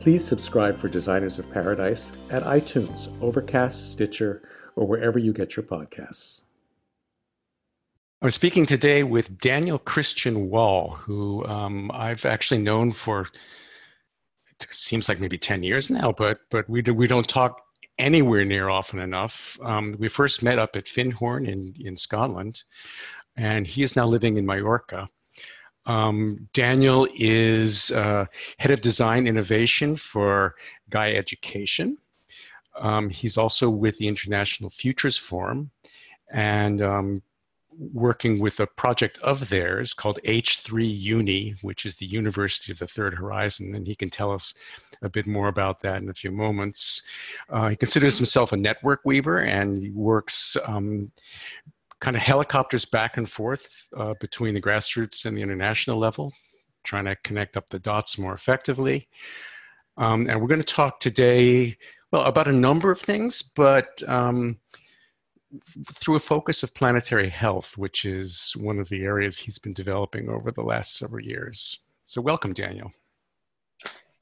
Please subscribe for Designers of Paradise at iTunes, Overcast, Stitcher, or wherever you get your podcasts. I'm speaking today with Daniel Christian Wahl, who um, I've actually known for it seems like maybe 10 years now, but but we do, we don't talk anywhere near often enough. Um, we first met up at Findhorn in in Scotland, and he is now living in Mallorca. Um, Daniel is uh, head of design innovation for Gaia Education. Um, he's also with the International Futures Forum and um, working with a project of theirs called H3 Uni, which is the University of the Third Horizon. And he can tell us a bit more about that in a few moments. Uh, he considers himself a network weaver and he works um, kind of helicopters back and forth uh, between the grassroots and the international level, trying to connect up the dots more effectively. Um, and we're going to talk today, well, about a number of things, but um, through a focus of planetary health, which is one of the areas he's been developing over the last several years. So, welcome, Daniel.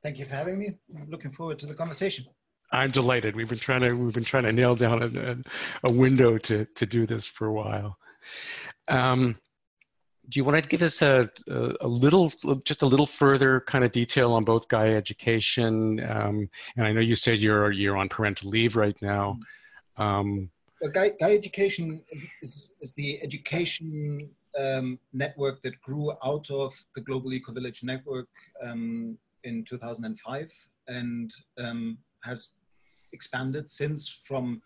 Thank you for having me. I'm looking forward to the conversation. I'm delighted. We've been trying to we've been trying to nail down a, a window to to do this for a while. Um, do you want to give us a, a, a, little, just a little further kind of detail on both Gaia Education? Um, and I know you said you're you're on parental leave right now. Um, well, Gaia, Gaia, Education is, is, is the education um, network that grew out of the Global Eco Village Network um, in 2005 and um, has expanded since from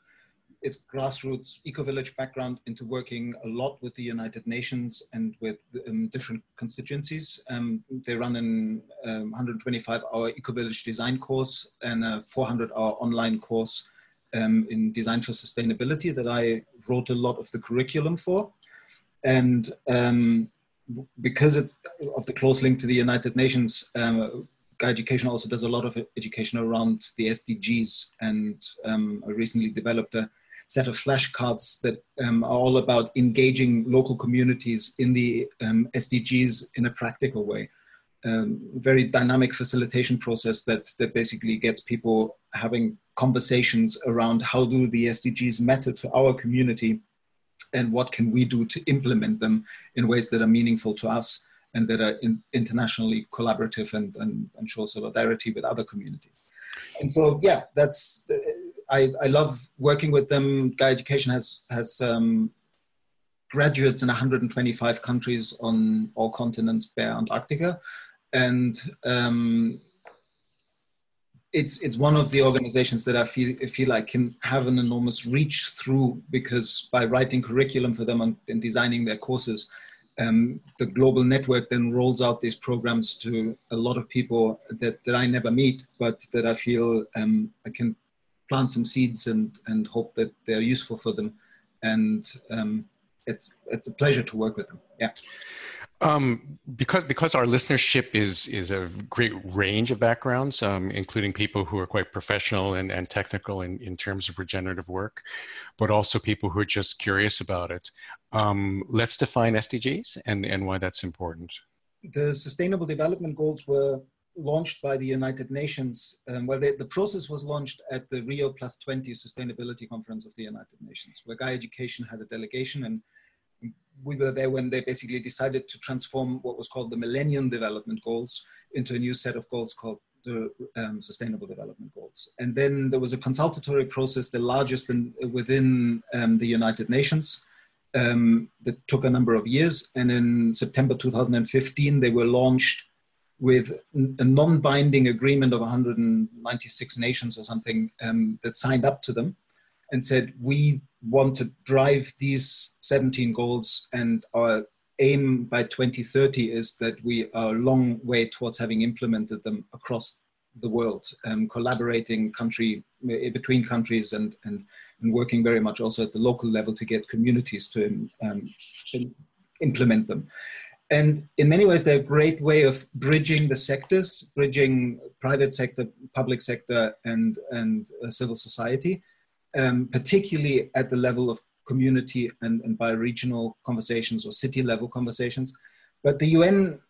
its grassroots eco-village background into working a lot with the United Nations and with um, different constituencies. Um, they run an 125-hour um, eco-village design course and a 400-hour online course um, in design for sustainability that I wrote a lot of the curriculum for. And um, because it's of the close link to the United Nations, Education also does a lot of education around the SDGs, and um, I recently developed a set of flashcards that um, are all about engaging local communities in the um, SDGs in a practical way. Um, very dynamic facilitation process that that basically gets people having conversations around how do the SDGs matter to our community, and what can we do to implement them in ways that are meaningful to us and that are in, internationally collaborative and, and, and show solidarity with other communities. And so, yeah, that's, I, I love working with them. Gaia Education has, has um, graduates in 125 countries on all continents, bare Antarctica. And um, it's it's one of the organizations that I feel feel like can have an enormous reach through because by writing curriculum for them and, and designing their courses, um, the global network then rolls out these programs to a lot of people that, that I never meet, but that I feel um, I can plant some seeds and, and hope that they're useful for them. And um, it's, it's a pleasure to work with them. Yeah. Um, because because our listenership is is a great range of backgrounds, um, including people who are quite professional and, and technical in, in terms of regenerative work, but also people who are just curious about it. Um, let's define SDGs and, and why that's important. The Sustainable Development Goals were launched by the United Nations. Um, well, they, the process was launched at the Rio Plus 20 Sustainability Conference of the United Nations, where Gaia Education had a delegation and we were there when they basically decided to transform what was called the Millennium Development Goals into a new set of goals called the um, Sustainable Development Goals. And then there was a consultatory process, the largest in, within um, the United Nations, um, that took a number of years. And in September 2015, they were launched with a non-binding agreement of 196 nations or something um, that signed up to them and said, we want to drive these 17 goals and our aim by 2030 is that we are a long way towards having implemented them across the world, um, collaborating country between countries and, and, and working very much also at the local level to get communities to um, implement them. And in many ways, they're a great way of bridging the sectors, bridging private sector, public sector, and, and uh, civil society um, particularly at the level of community and, and by regional conversations or city level conversations. But the UN,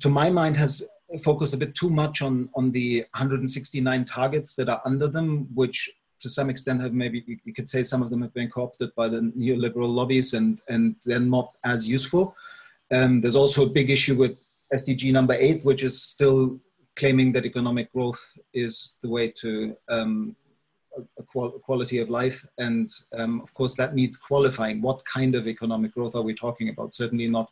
to my mind, has focused a bit too much on, on the 169 targets that are under them, which to some extent have maybe you could say some of them have been co-opted by the neoliberal lobbies and, and they're not as useful. Um, there's also a big issue with SDG number eight, which is still claiming that economic growth is the way to um, a quality of life. And um, of course, that needs qualifying. What kind of economic growth are we talking about? Certainly not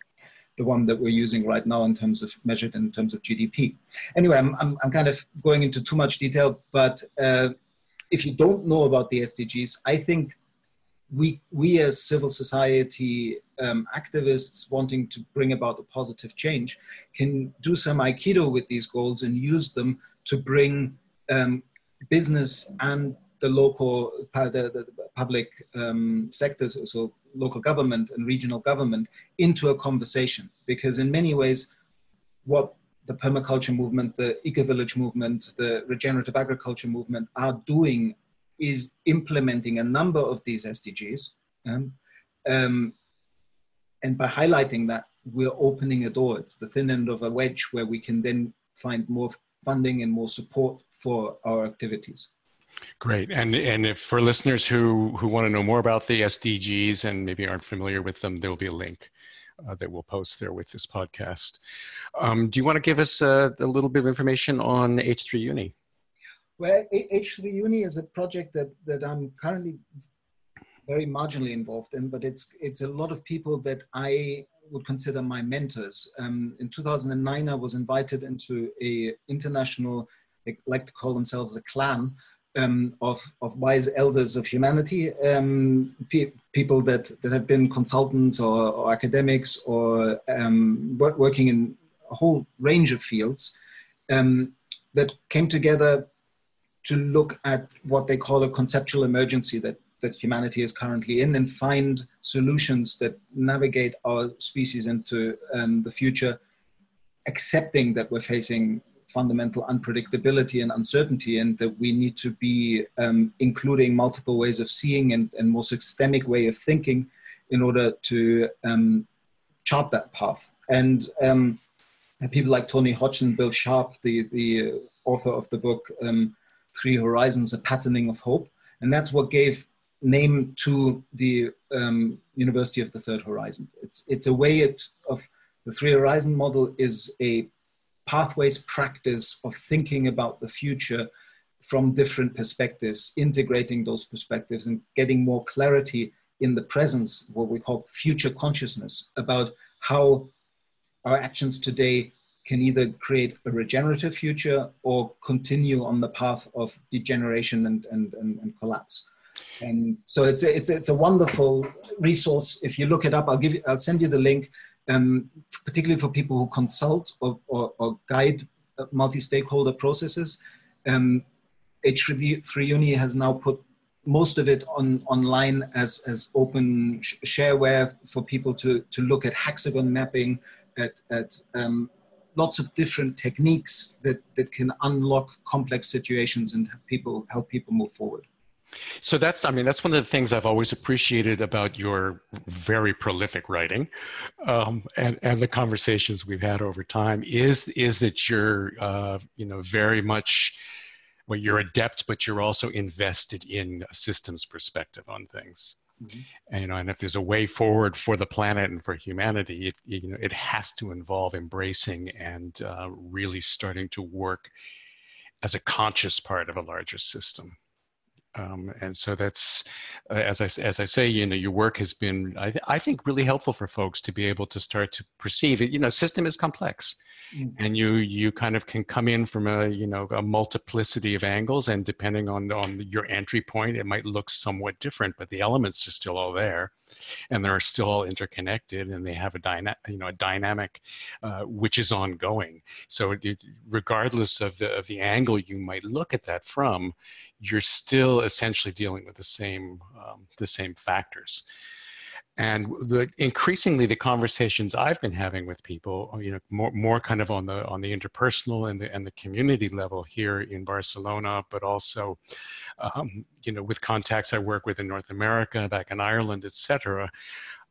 the one that we're using right now in terms of measured in terms of GDP. Anyway, I'm, I'm, I'm kind of going into too much detail, but uh, if you don't know about the SDGs, I think we, we as civil society um, activists wanting to bring about a positive change can do some Aikido with these goals and use them to bring um, business and the local, the, the public um, sectors, so local government and regional government, into a conversation. Because in many ways, what the permaculture movement, the eco-village movement, the regenerative agriculture movement are doing is implementing a number of these SDGs. Um, um, and by highlighting that, we're opening a door. It's the thin end of a wedge where we can then find more funding and more support for our activities. Great. And and if for listeners who who want to know more about the SDGs and maybe aren't familiar with them, there will be a link uh, that we'll post there with this podcast. Um, do you want to give us a, a, little bit of information on H3 Uni? Well, H3 Uni is a project that that I'm currently very marginally involved in, but it's it's a lot of people that I would consider my mentors. Um, in 2009, I was invited into a international, they like to call themselves a clan, um, of, of wise elders of humanity, um, pe people that, that have been consultants or, or academics or um, work, working in a whole range of fields um, that came together to look at what they call a conceptual emergency that, that humanity is currently in and find solutions that navigate our species into um, the future, accepting that we're facing fundamental unpredictability and uncertainty, and that we need to be um, including multiple ways of seeing and, and, more systemic way of thinking in order to um, chart that path. And um, people like Tony Hodgson, Bill Sharpe, the, the author of the book um, Three Horizons, A Patterning of Hope, and that's what gave name to the um, University of the Third Horizon. It's, it's a way it, of the Three Horizon model is a pathways practice of thinking about the future from different perspectives, integrating those perspectives and getting more clarity in the presence, what we call future consciousness, about how our actions today can either create a regenerative future or continue on the path of degeneration and, and, and, and collapse. And so it's a, it's, a, it's a wonderful resource. If you look it up, I'll give you, I'll send you the link um, particularly for people who consult or, or, or guide multi-stakeholder processes. Um, H3 Uni has now put most of it on online as as open shareware for people to to look at hexagon mapping at at um, lots of different techniques that that can unlock complex situations and people help people move forward so that's, I mean, that's one of the things I've always appreciated about your very prolific writing, um, and and the conversations we've had over time is is that you're, uh, you know, very much, well, you're adept, but you're also invested in a systems perspective on things. Mm-hmm. And, you know, and if there's a way forward for the planet and for humanity, it you know it has to involve embracing and uh, really starting to work as a conscious part of a larger system. Um, and so that's, uh, as I as I say, you know, your work has been, I, th- I think, really helpful for folks to be able to start to perceive it. You know, system is complex, mm-hmm. and you you kind of can come in from a you know a multiplicity of angles, and depending on on your entry point, it might look somewhat different, but the elements are still all there, and they're still all interconnected, and they have a dyna- you know a dynamic uh, which is ongoing. So it, regardless of the of the angle you might look at that from you're still essentially dealing with the same um, the same factors and the increasingly the conversations i've been having with people you know more, more kind of on the on the interpersonal and the and the community level here in barcelona but also um, you know with contacts i work with in north america back in ireland etc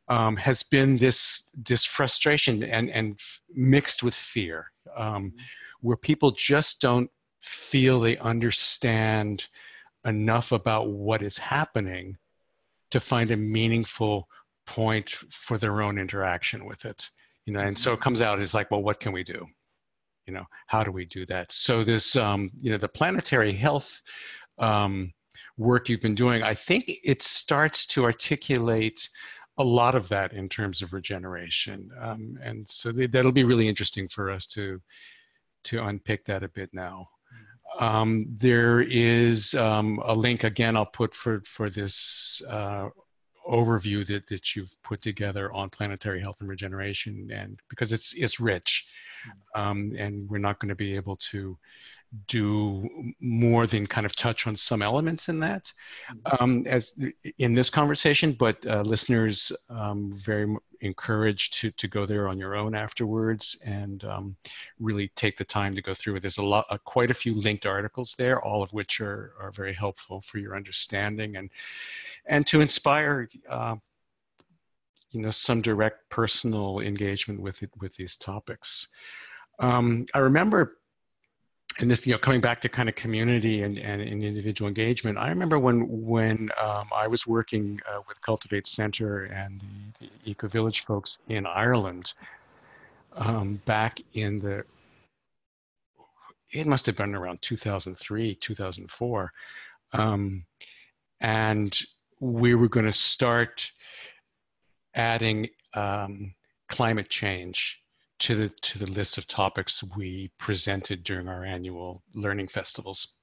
um, has been this this frustration and and mixed with fear um, where people just don't feel they understand enough about what is happening to find a meaningful point for their own interaction with it you know and so it comes out as like well what can we do? You know how do we do that? So this um, you know the planetary health um, work you've been doing i think it starts to articulate a lot of that in terms of regeneration um, and so th- that'll be really interesting for us to to unpick that a bit now. Um, there is um, a link again I'll put for for this uh, overview that, that you've put together on planetary health and regeneration and because it's it's rich mm-hmm. um, and we're not going to be able to do more than kind of touch on some elements in that mm-hmm. um, as in this conversation but uh, listeners um, very encouraged to, to go there on your own afterwards and um, really take the time to go through it. There's a lot uh, quite a few linked articles there all of which are, are very helpful for your understanding and and to inspire uh, you know some direct personal engagement with it with these topics. Um, i remember and this, you know, coming back to kind of community and, and, and individual engagement, I remember when when um, I was working uh, with Cultivate Center and the, the Eco Village folks in Ireland um, back in the, it must have been around 2003, 2004. Um, and we were going to start adding um, climate change to the to the list of topics we presented during our annual learning festivals.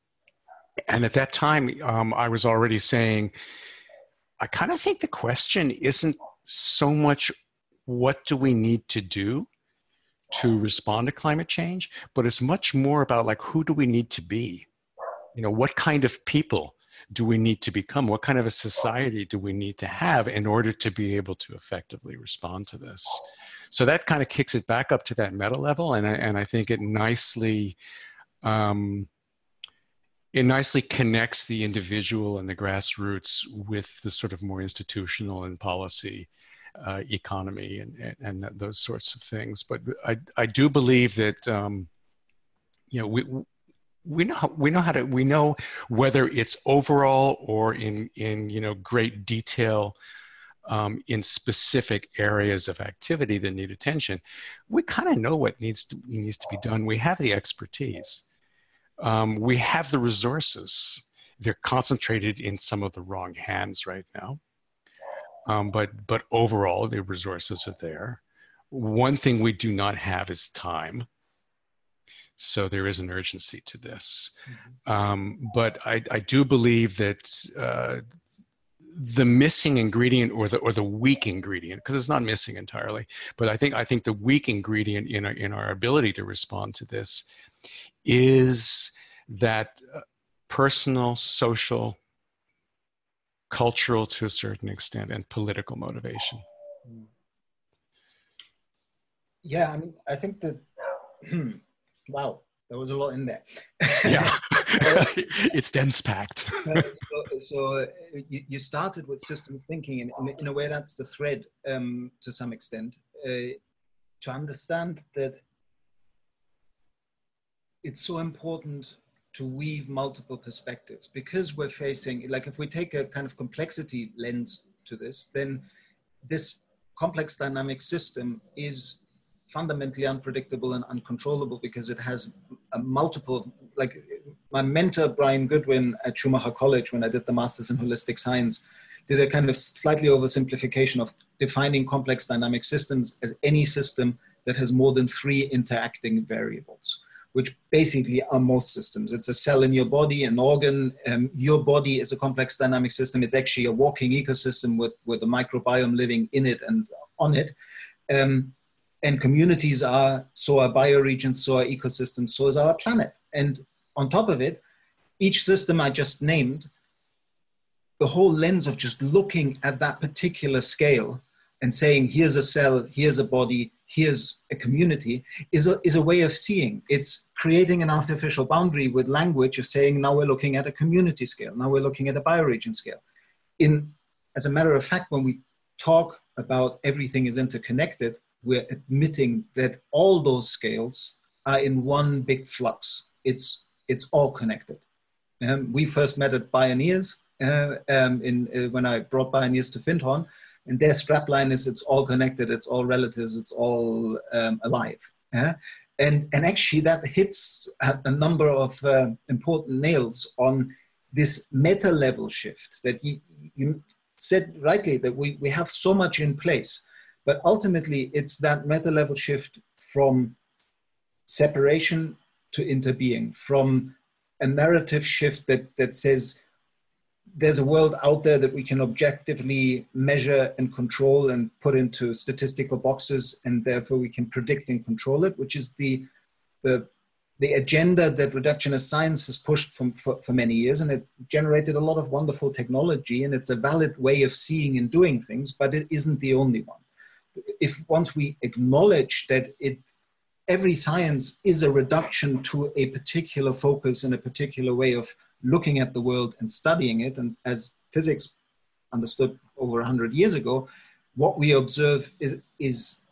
And at that time, um, I was already saying, I kind of think the question isn't so much what do we need to do to respond to climate change, but it's much more about like who do we need to be? You know, what kind of people do we need to become? What kind of a society do we need to have in order to be able to effectively respond to this? So that kind of kicks it back up to that meta level, and I, and I think it nicely. Um, it nicely connects the individual and the grassroots with the sort of more institutional and policy uh, economy and, and, and, those sorts of things. But I, I do believe that, um, you know, we, we know, we know how to, we know whether it's overall or in, in, you know, great detail um, in specific areas of activity that need attention, we kind of know what needs to, needs to be done. We have the expertise. Um, we have the resources. They're concentrated in some of the wrong hands right now. Um, but, but overall, the resources are there. One thing we do not have is time. So there is an urgency to this. Mm-hmm. Um, but I, I, do believe that uh, the missing ingredient or the or the weak ingredient because it's not missing entirely but i think i think the weak ingredient in our in our ability to respond to this is that uh, personal social cultural to a certain extent, and political motivation. Yeah, I mean, I think that, wow, there was a lot in there. yeah, it's dense packed. so, so you, you, started with systems thinking, and in, in, a way, that's the thread um, to some extent. Uh, to understand that it's so important to weave multiple perspectives because we're facing, like, if we take a kind of complexity lens to this, then this complex dynamic system is fundamentally unpredictable and uncontrollable because it has a multiple like my mentor brian goodwin at schumacher college when i did the masters in holistic science did a kind of slightly oversimplification of defining complex dynamic systems as any system that has more than three interacting variables which basically are most systems. It's a cell in your body, an organ. Um, your body is a complex dynamic system. It's actually a walking ecosystem with, with a microbiome living in it and on it. Um, and communities are, so are bioregions, so are ecosystems, so is our planet. And on top of it, each system I just named, the whole lens of just looking at that particular scale and saying, here's a cell, here's a body, here's a community, is a, is a way of seeing. It's creating an artificial boundary with language of saying, now we're looking at a community scale, now we're looking at a bioregion scale. In, as a matter of fact, when we talk about everything is interconnected, we're admitting that all those scales are in one big flux. It's, it's all connected. Um, we first met at Bioneers uh, um, in, uh, when I brought Bioneers to Findhorn, and their strapline is it's all connected, it's all relatives, it's all um, alive. Yeah? And, and actually, that hits a, a number of uh, important nails on this meta level shift that you, you said rightly that we, we have so much in place but ultimately, it's that meta level shift from separation to interbeing, from a narrative shift that, that says there's a world out there that we can objectively measure and control and put into statistical boxes, and therefore we can predict and control it, which is the, the, the agenda that reductionist science has pushed from, for, for many years. And it generated a lot of wonderful technology, and it's a valid way of seeing and doing things, but it isn't the only one if once we acknowledge that it every science is a reduction to a particular focus and a particular way of looking at the world and studying it and as physics understood over 100 years ago what we observe is, is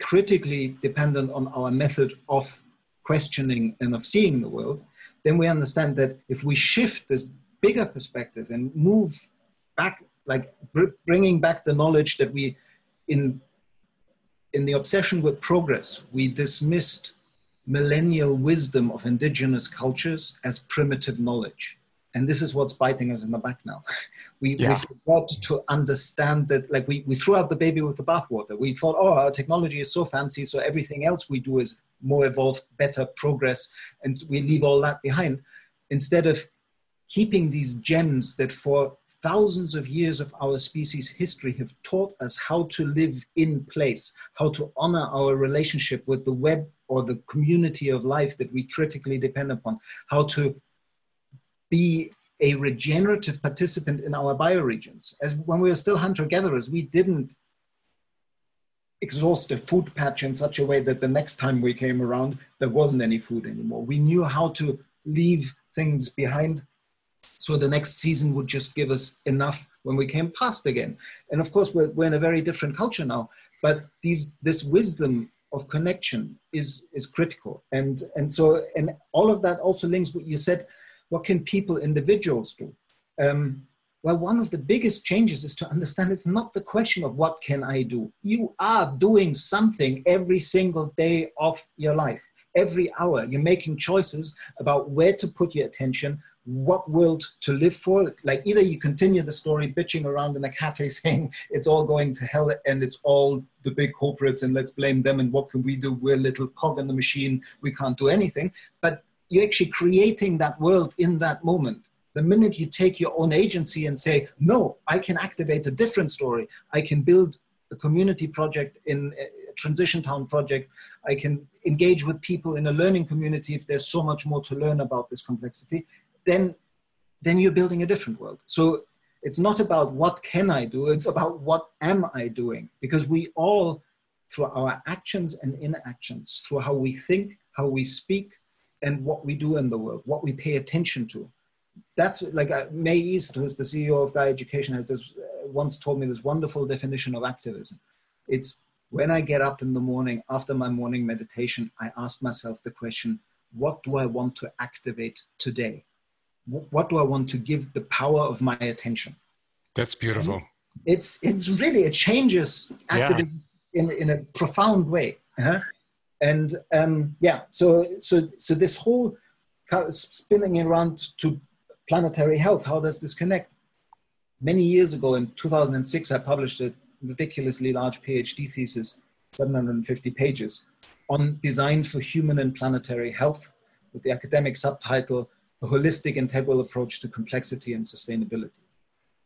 critically dependent on our method of questioning and of seeing the world then we understand that if we shift this bigger perspective and move back like br- bringing back the knowledge that we in, in the obsession with progress, we dismissed millennial wisdom of indigenous cultures as primitive knowledge. And this is what's biting us in the back now. we, yeah. we forgot to understand that, like, we, we threw out the baby with the bathwater. We thought, oh, our technology is so fancy, so everything else we do is more evolved, better, progress, and we leave all that behind. Instead of keeping these gems that for thousands of years of our species history have taught us how to live in place, how to honor our relationship with the web or the community of life that we critically depend upon, how to be a regenerative participant in our bioregions. As when we were still hunter-gatherers, we didn't exhaust a food patch in such a way that the next time we came around, there wasn't any food anymore. We knew how to leave things behind so the next season would just give us enough when we came past again. And of course, we're, we're in a very different culture now. But these, this wisdom of connection is, is critical. And, and so, and all of that also links what you said, what can people, individuals do? Um, well, one of the biggest changes is to understand it's not the question of what can I do. You are doing something every single day of your life. Every hour, you're making choices about where to put your attention, what world to live for. Like either you continue the story bitching around in a cafe saying it's all going to hell and it's all the big corporates and let's blame them and what can we do? We're a little cog in the machine. We can't do anything. But you're actually creating that world in that moment. The minute you take your own agency and say, no, I can activate a different story. I can build a community project in a transition town project. I can engage with people in a learning community if there's so much more to learn about this complexity then then you're building a different world. So It's not about what can I do, it's about what am I doing? Because we all, through our actions and inactions, through how we think, how we speak, and what we do in the world, what we pay attention to. That's like uh, May East, who's the CEO of Gaia Education, has this uh, once told me this wonderful definition of activism. It's when I get up in the morning after my morning meditation, I ask myself the question, what do I want to activate today? What do I want to give the power of my attention? That's beautiful. It's it's really it changes activism yeah. in in a profound way. Uh-huh. And um, yeah, so so so this whole spinning around to planetary health, how does this connect? Many years ago, in 2006, I published a ridiculously large PhD thesis, 750 pages, on design for human and planetary health, with the academic subtitle, A Holistic Integral Approach to Complexity and Sustainability.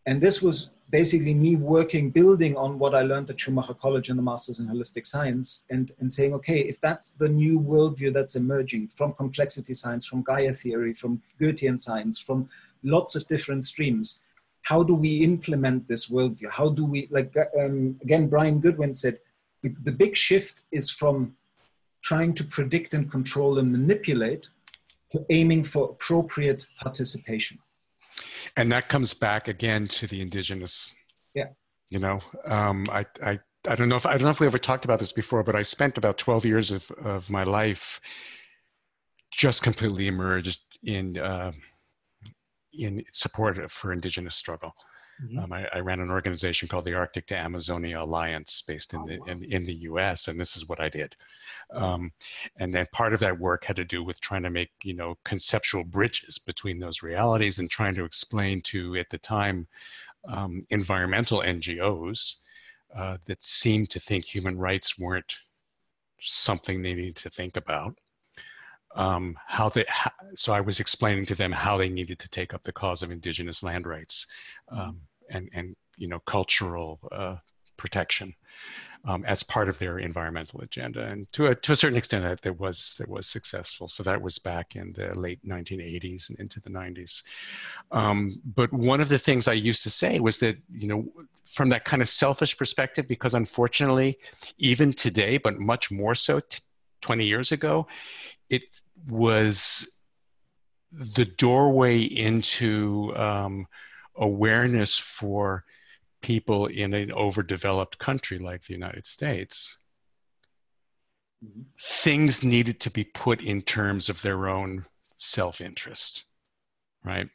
And this was basically me working, building on what I learned at Schumacher College in the Masters in Holistic Science, and, and saying, okay, if that's the new worldview that's emerging from complexity science, from Gaia theory, from Goethean science, from lots of different streams, how do we implement this worldview? How do we, like, um, again, Brian Goodwin said, the, the big shift is from trying to predict and control and manipulate aiming for appropriate participation. And that comes back again to the indigenous. Yeah. You know um, I, I i don't know if i don't know if we ever talked about this before but i spent about 12 years of, of my life just completely immersed in uh, in support for indigenous struggle Mm-hmm. Um, I, I, ran an organization called the Arctic to Amazonia Alliance based in, oh, the, wow. in, in, the US, and this is what I did. Um, and then part of that work had to do with trying to make, you know, conceptual bridges between those realities and trying to explain to, at the time, um, environmental NGOs uh, that seemed to think human rights weren't something they needed to think about. Um, how they how, so I was explaining to them how they needed to take up the cause of indigenous land rights um, and and you know cultural uh, protection um, as part of their environmental agenda. And to a to a certain extent, that that was that was successful. So that was back in the late 1980s and into the 90s. Um, but one of the things I used to say was that you know from that kind of selfish perspective, because unfortunately, even today, but much more so. T- 20 years ago, it was the doorway into um, awareness for people in an overdeveloped country like the United States. Mm-hmm. Things needed to be put in terms of their own self interest, right?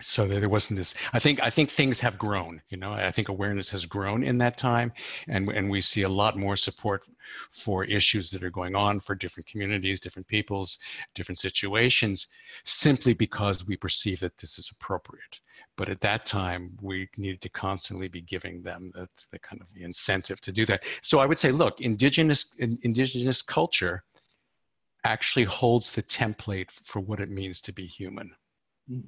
So there wasn't this i think i think things have grown you know i think awareness has grown in that time and and we see a lot more support for issues that are going on for different communities different peoples different situations simply because we perceive that this is appropriate. But at that time we needed to constantly be giving them the, the kind of the incentive to do that. So i would say look indigenous indigenous culture actually holds the template for what it means to be human. Mm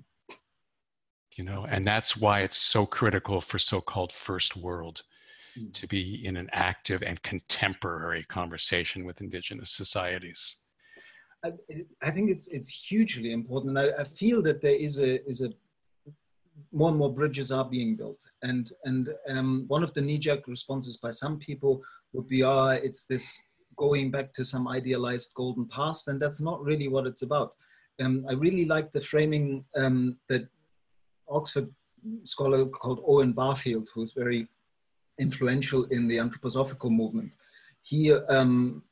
you know and that's why it's so critical for so-called first world mm. to be in an active and contemporary conversation with indigenous societies I, I think it's it's hugely important. I, I, feel that there is a is a more and more bridges are being built, and and um, one of the knee-jerk responses by some people would be, "Ah, oh, it's this going back to some idealized golden past," and that's not really what it's about. Um, I really like the framing um, that Oxford scholar called Owen Barfield, who's very influential in the anthroposophical movement. He um,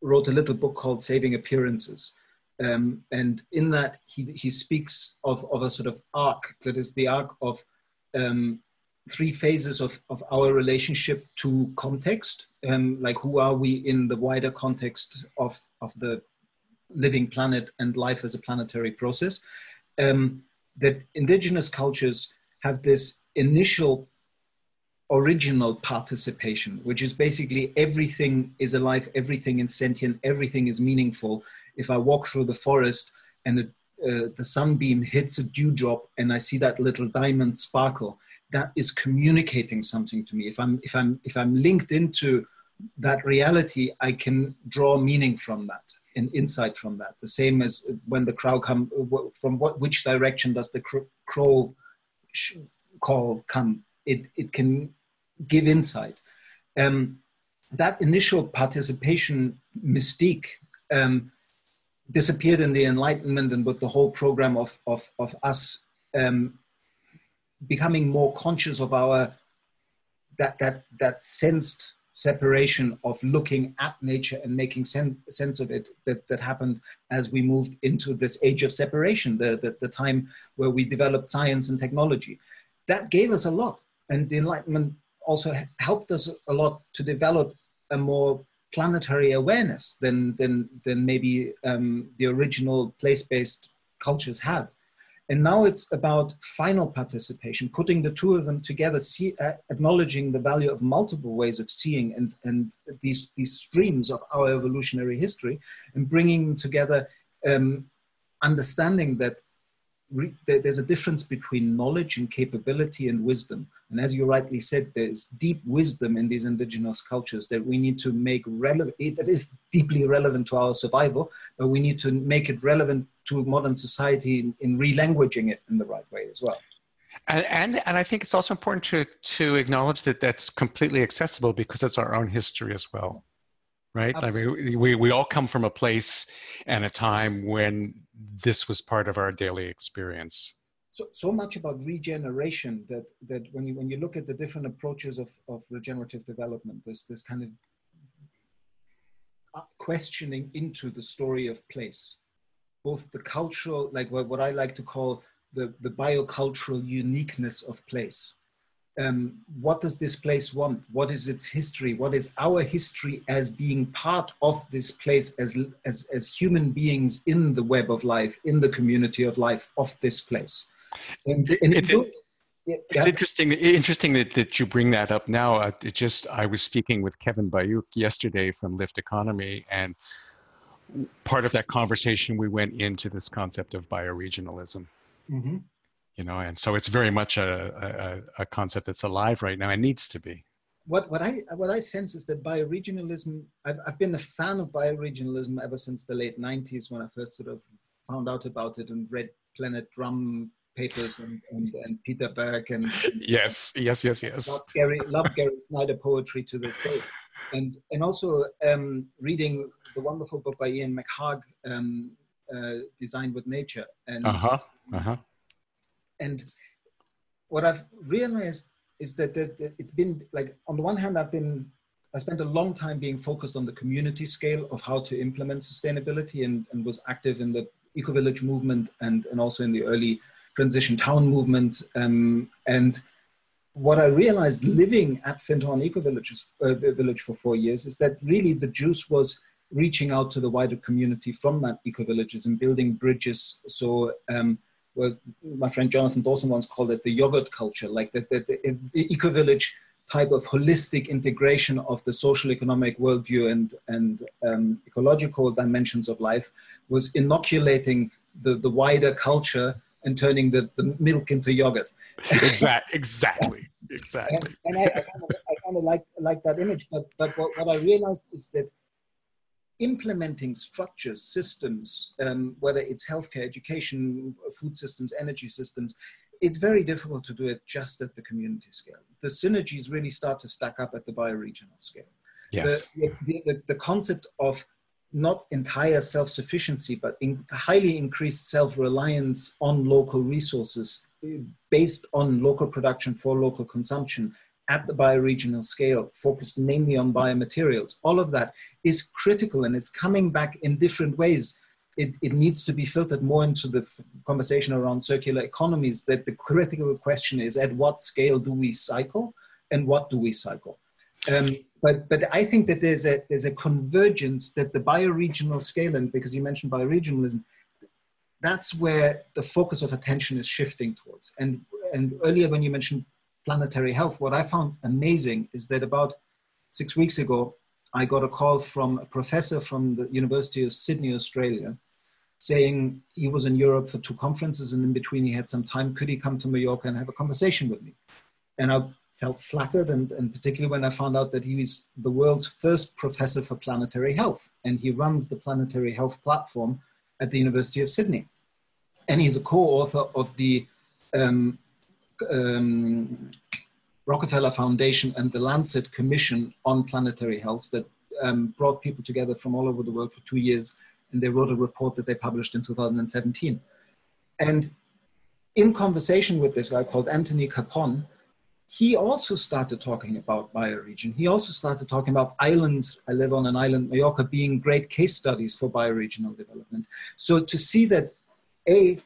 wrote a little book called Saving Appearances. Um, and in that, he, he speaks of, of a sort of arc that is the arc of um, three phases of, of our relationship to context. Um, like, who are we in the wider context of, of the living planet and life as a planetary process? Um, that indigenous cultures have this initial original participation, which is basically everything is alive, everything is sentient, everything is meaningful. If I walk through the forest and uh, the sunbeam hits a dewdrop and I see that little diamond sparkle, that is communicating something to me. If I'm if I'm if I'm linked into that reality, I can draw meaning from that an insight from that. The same as when the crow come from what which direction does the crow call come, it, it can give insight. Um, that initial participation mystique um, disappeared in the Enlightenment and with the whole program of, of, of us um, becoming more conscious of our that that that sensed separation of looking at nature and making sen- sense of it that, that happened as we moved into this age of separation, the, the, the time where we developed science and technology. That gave us a lot. And the Enlightenment also helped us a lot to develop a more planetary awareness than, than, than maybe um, the original place based cultures had. And now it's about final participation, putting the two of them together, see, uh, acknowledging the value of multiple ways of seeing and, and these, these streams of our evolutionary history, and bringing them together, um, understanding that re- there's a difference between knowledge and capability and wisdom. And as you rightly said, there's deep wisdom in these indigenous cultures that we need to make relevant, that is deeply relevant to our survival, but we need to make it relevant to modern society in, in re-languaging it in the right way as well. And, and, and I think it's also important to to acknowledge that that's completely accessible because it's our own history as well, right? I mean, we we all come from a place and a time when this was part of our daily experience. So, so much about regeneration that that when you when you look at the different approaches of of regenerative development, this this kind of questioning into the story of place both the cultural, like what, what I like to call the, the biocultural uniqueness of place. Um, what does this place want? What is its history? What is our history as being part of this place as, as, as human beings in the web of life, in the community of life of this place? And, and it's, it, yeah. it's interesting, interesting that, that you bring that up now. Uh, it just, I was speaking with Kevin Bayuk yesterday from Lift Economy and part of that conversation, we went into this concept of bioregionalism. Mm-hmm. You know, and so it's very much a, a, a, concept that's alive right now and needs to be. What, what I what I sense is that bioregionalism. I've I've been a fan of bioregionalism ever since the late '90s when I first sort of found out about it and read Planet Drum papers and, and, and Peter Berg and, and yes yes yes yes love Gary love Gary Snyder poetry to this day and and also um, reading the wonderful book by Ian McHarg, um, uh, Designed with Nature, and uh-huh. Uh-huh. and what I've realized is that, that, that it's been like on the one hand I've been I spent a long time being focused on the community scale of how to implement sustainability and, and was active in the eco-village movement and, and also in the early transition town movement um, and what I realized living at Findhorn Eco Villages, uh, Village for four years is that really the juice was reaching out to the wider community from that eco villages and building bridges. So, um, well, my friend Jonathan Dawson once called it the yogurt culture, like that the, the, the eco village type of holistic integration of the social economic worldview and, and um, ecological dimensions of life was inoculating the, the wider culture and turning the, the milk into yogurt. exactly, exactly, exactly. and, and I, I, kind of, I kind of like like that image, but but what, what I realized is that implementing structures, systems, um, whether it's healthcare, education, food systems, energy systems, it's very difficult to do it just at the community scale. The synergies really start to stack up at the bioregional scale. Yes. The, the, the, the concept of not entire self-sufficiency, but in highly increased self-reliance on local resources based on local production for local consumption at the bioregional scale, focused mainly on biomaterials. All of that is critical and it's coming back in different ways. It, it needs to be filtered more into the conversation around circular economies that the critical question is at what scale do we cycle and what do we cycle? Um, but but I think that there's a there's a convergence that the bioregional scale, and because you mentioned bioregionalism, that's where the focus of attention is shifting towards. And and earlier when you mentioned planetary health, what I found amazing is that about six weeks ago, I got a call from a professor from the University of Sydney, Australia, saying he was in Europe for two conferences and in between he had some time. Could he come to Mallorca and have a conversation with me? And I felt flattered, and, and particularly when I found out that he is the world's first professor for planetary health, and he runs the planetary health platform at the University of Sydney. And he's a co-author of the um, um, Rockefeller Foundation and the Lancet Commission on Planetary Health that um, brought people together from all over the world for two years. And they wrote a report that they published in 2017. And in conversation with this guy called Anthony Capon, he also started talking about bioregion. He also started talking about islands. I live on an island, Mallorca, being great case studies for bioregional development. So to see that, A,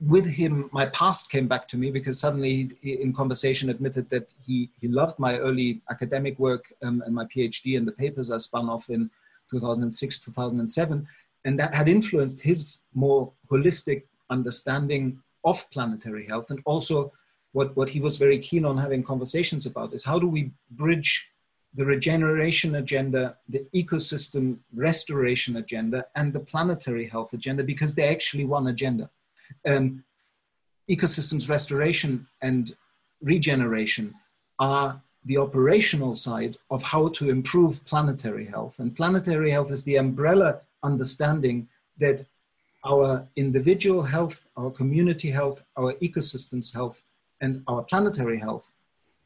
with him, my past came back to me because suddenly he, in conversation admitted that he, he loved my early academic work um, and my PhD and the papers I spun off in 2006, 2007. And that had influenced his more holistic understanding of planetary health. And also, what, what he was very keen on having conversations about is how do we bridge the regeneration agenda, the ecosystem restoration agenda, and the planetary health agenda because they're actually one agenda um, ecosystems restoration and regeneration are the operational side of how to improve planetary health. And planetary health is the umbrella understanding that our individual health, our community health, our ecosystems health, and our planetary health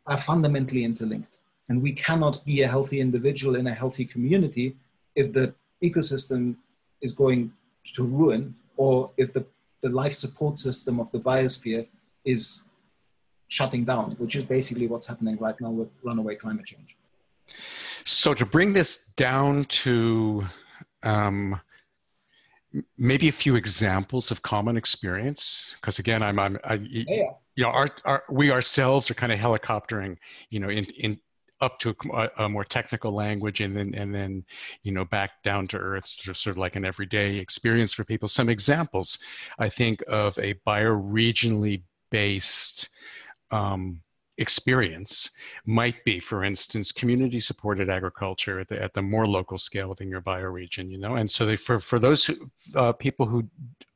are fundamentally interlinked. And we cannot be a healthy individual in a healthy community if the ecosystem is going to ruin or if the the life support system of the biosphere is shutting down, which is basically what's happening right now with runaway climate change. So, to bring this down to um, maybe a few examples of common experience, because again, I'm, I'm I, yeah. you know, our, our, we ourselves are kind of helicoptering, you know, in, in up to a, a, more technical language and then and then you know back down to earth sort of sort of like an everyday experience for people some examples i think of a bioregionally based um, experience might be for instance community supported agriculture at the, at the more local scale within your bioregion you know and so they, for for those who, uh, people who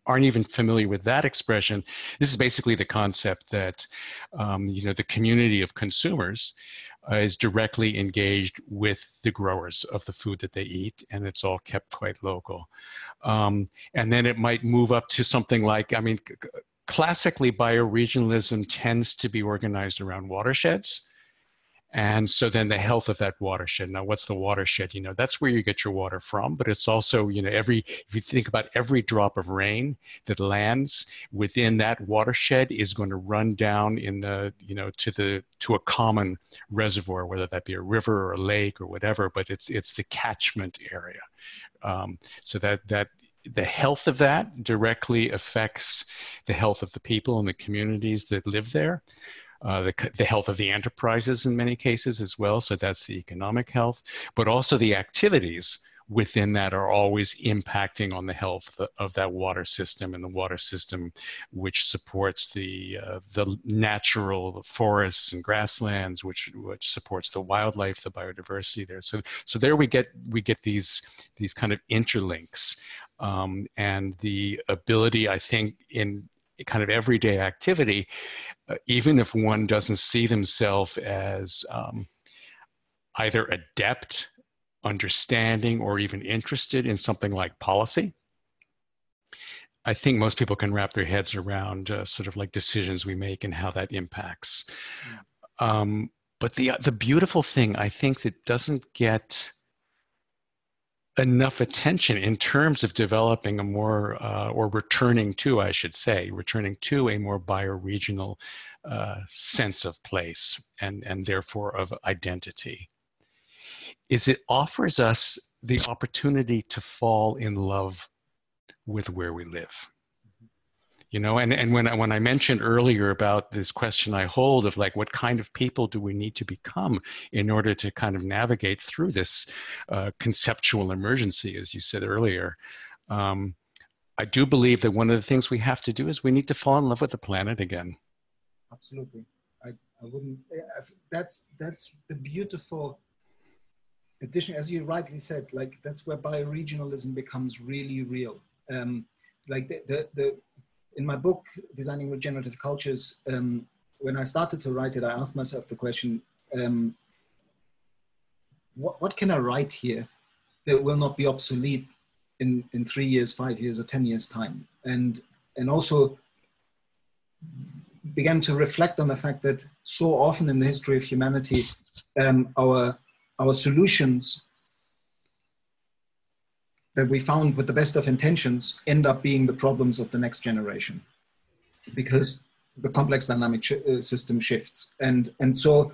aren't even familiar with that expression, this is basically the concept that um, you know the community of consumers uh, is directly engaged with the growers of the food that they eat, and it's all kept quite local. Um, and then it might move up to something like, I mean, classically, bioregionalism tends to be organized around watersheds. And so then the health of that watershed. Now, what's the watershed? You know, that's where you get your water from, but it's also, you know, every, if you think about every drop of rain that lands within that watershed is going to run down in the, you know, to the, to a common reservoir, whether that be a river or a lake or whatever, but it's, it's the catchment area. Um, so that, that the health of that directly affects the health of the people and the communities that live there uh, the, the health of the enterprises in many cases as well. So that's the economic health, but also the activities within that are always impacting on the health of that water system and the water system which supports the uh, the natural forests and grasslands which which supports the wildlife the biodiversity there so so there we get we get these these kind of interlinks um, and the ability i think in kind of everyday activity, uh, even if one doesn't see themselves as um, either adept, understanding, or even interested in something like policy. I think most people can wrap their heads around uh, sort of like decisions we make and how that impacts. Um, but the the beautiful thing I think that doesn't get enough attention in terms of developing a more, uh, or returning to, I should say, returning to a more bioregional uh, sense of place and, and therefore of identity, is it offers us the opportunity to fall in love with where we live you know and, and when, I, when i mentioned earlier about this question i hold of like what kind of people do we need to become in order to kind of navigate through this uh, conceptual emergency as you said earlier um, i do believe that one of the things we have to do is we need to fall in love with the planet again. Absolutely. I, I wouldn't that's that's the beautiful addition as you rightly said like that's where bioregionalism becomes really real. Um, like the, the in my book, Designing Regenerative Cultures, um, when I started to write it, I asked myself the question, um, what, what can I write here that will not be obsolete in, in three years, five years, or 10 years time? And, and also, began to reflect on the fact that so often in the history of humanity, um, our our solutions that we found with the best of intentions end up being the problems of the next generation because the complex dynamic sh- uh, system shifts. And and so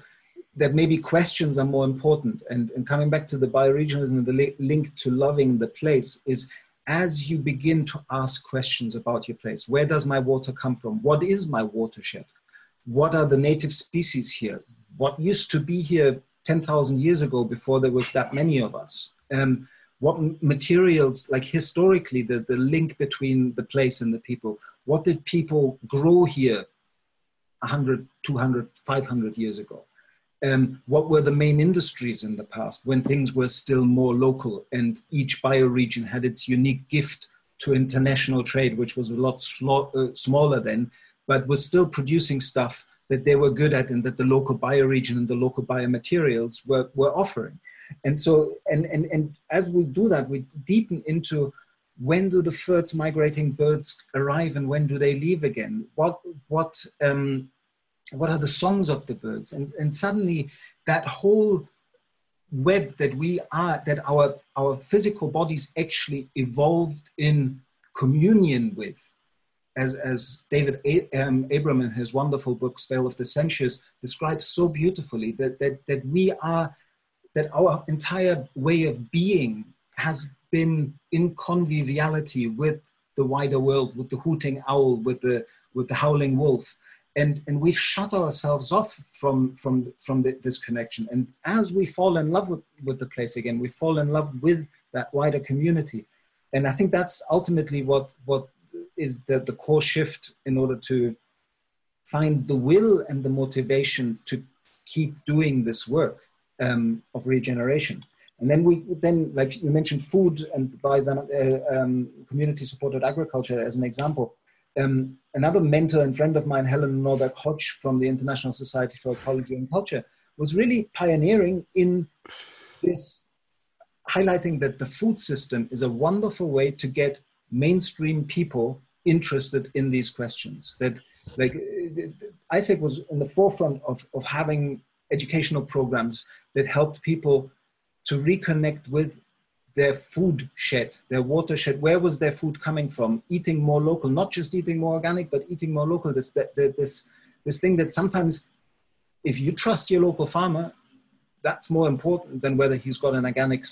that maybe questions are more important. And, and coming back to the bioregionalism and the li- link to loving the place is as you begin to ask questions about your place where does my water come from? What is my watershed? What are the native species here? What used to be here 10,000 years ago before there was that many of us? Um, what materials like historically the, the link between the place and the people what did people grow here 100 200 500 years ago? Um, what were the main industries in the past when things were still more local and each bioregion had its unique gift to international trade which was a lot uh, smaller then but was still producing stuff that they were good at and that the local bioregion and the local biomaterials were, were offering and so and, and and as we do that we deepen into when do the first migrating birds arrive and when do they leave again? What what um, what are the songs of the birds? And and suddenly that whole web that we are that our our physical bodies actually evolved in communion with as as david a- um, abram in his wonderful book spell of the sensuous describes so beautifully that that that we are that our entire way of being has been in conviviality with the wider world with the hooting owl with the with the howling wolf. And and we've shut ourselves off from from from the, this connection. And as we fall in love with with the place again we fall in love with that wider community. And i think that's ultimately what what is the, the core shift in order to find the will and the motivation to keep doing this work um, of regeneration and then we then like you mentioned food and by the uh, um, community supported agriculture as an example um, another mentor and friend of mine, Helen Norberg Hodge from the International Society for Ecology and Culture, was really pioneering in this, highlighting that the food system is a wonderful way to get mainstream people interested in these questions. That, like, ISEC was in the forefront of, of having educational programs that helped people to reconnect with their food shed, their watershed. Where was their food coming from? Eating more local, not just eating more organic, but eating more local. This this this thing that sometimes, if you trust your local farmer, that's more important than whether he's got an organic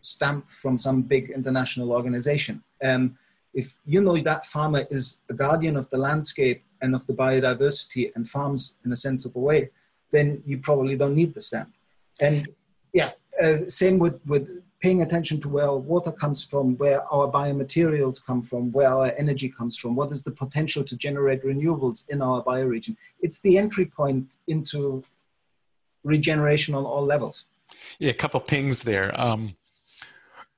stamp from some big international organization. Um, if you know that farmer is a guardian of the landscape and of the biodiversity and farms in a sensible way, then you probably don't need the stamp. And yeah, uh, same with with paying attention to where our water comes from, where our biomaterials come from, where our energy comes from, what is the potential to generate renewables in our bioregion. It's the entry point into regeneration on all levels. Yeah, a couple pings there. Um,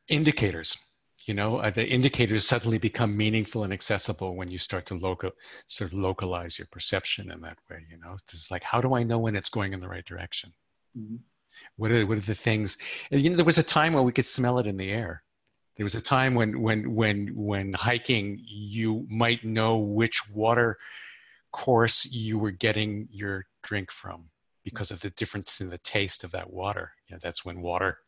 indicators. You know, uh, the indicators suddenly become meaningful and accessible when you start to local, sort of localize your perception in that way. You know, it's like, how do I know when it's going in the right direction? Mm-hmm. What are, what are the things? And, you know, there was a time when we could smell it in the air. There was a time when, when, when, when hiking, you might know which water course you were getting your drink from because of the difference in the taste of that water. You know, that's when water,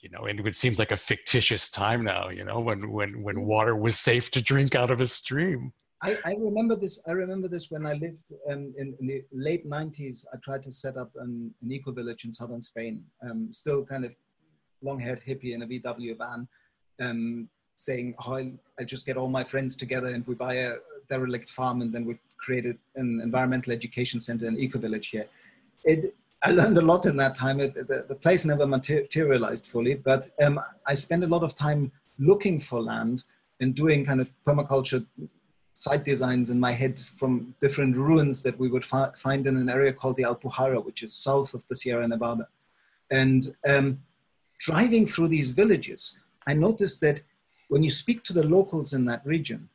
you know, and it seems like a fictitious time now, you know, when, when, when water was safe to drink out of a stream. I, I, remember this. I remember this when I lived um, in, in, the late '90s. I tried to set up an, an eco village in southern Spain. Um, still kind of long-haired hippie in a VW van, um, saying, "Oh, I, I just get all my friends together and we buy a derelict farm and then we create an environmental education center, an eco village here." It, I learned a lot in that time. It, the, the, place never materialized fully, but um, I spent a lot of time looking for land and doing kind of permaculture site designs in my head from different ruins that we would fi- find in an area called the Alpujarra, which is south of the Sierra Nevada. And um, driving through these villages, I noticed that when you speak to the locals in that region,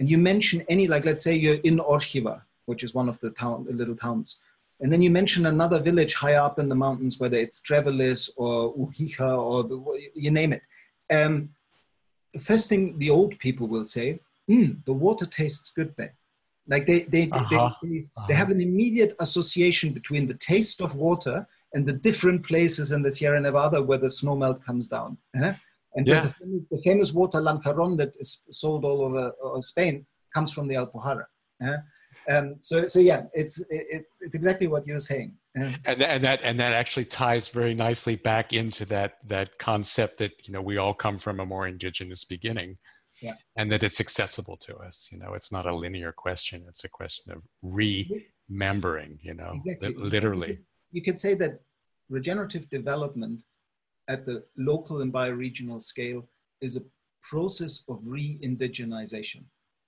and you mention any, like let's say you're in Órgiva, which is one of the town, the little towns, and then you mention another village higher up in the mountains, whether it's Trevélez or Ugíjar or the, you name it. Um, the first thing the old people will say mm, the water tastes good there. Like they, they, uh-huh. they, they, uh-huh. they, have an immediate association between the taste of water and the different places in the Sierra Nevada where the snowmelt comes down. Uh-huh. And yeah. the, famous, the, famous water Lanjarón that is sold all over, over Spain comes from the Alpujarra. Uh-huh. Um, so, so yeah, it's it, it's exactly what you're saying. And, and that and that actually ties very nicely back into that that concept that you know we all come from a more indigenous beginning, yeah. and that it's accessible to us. You know, it's not a linear question; it's a question of remembering. You know, exactly. literally. You could say that regenerative development at the local and bioregional scale is a process of re-indigenization.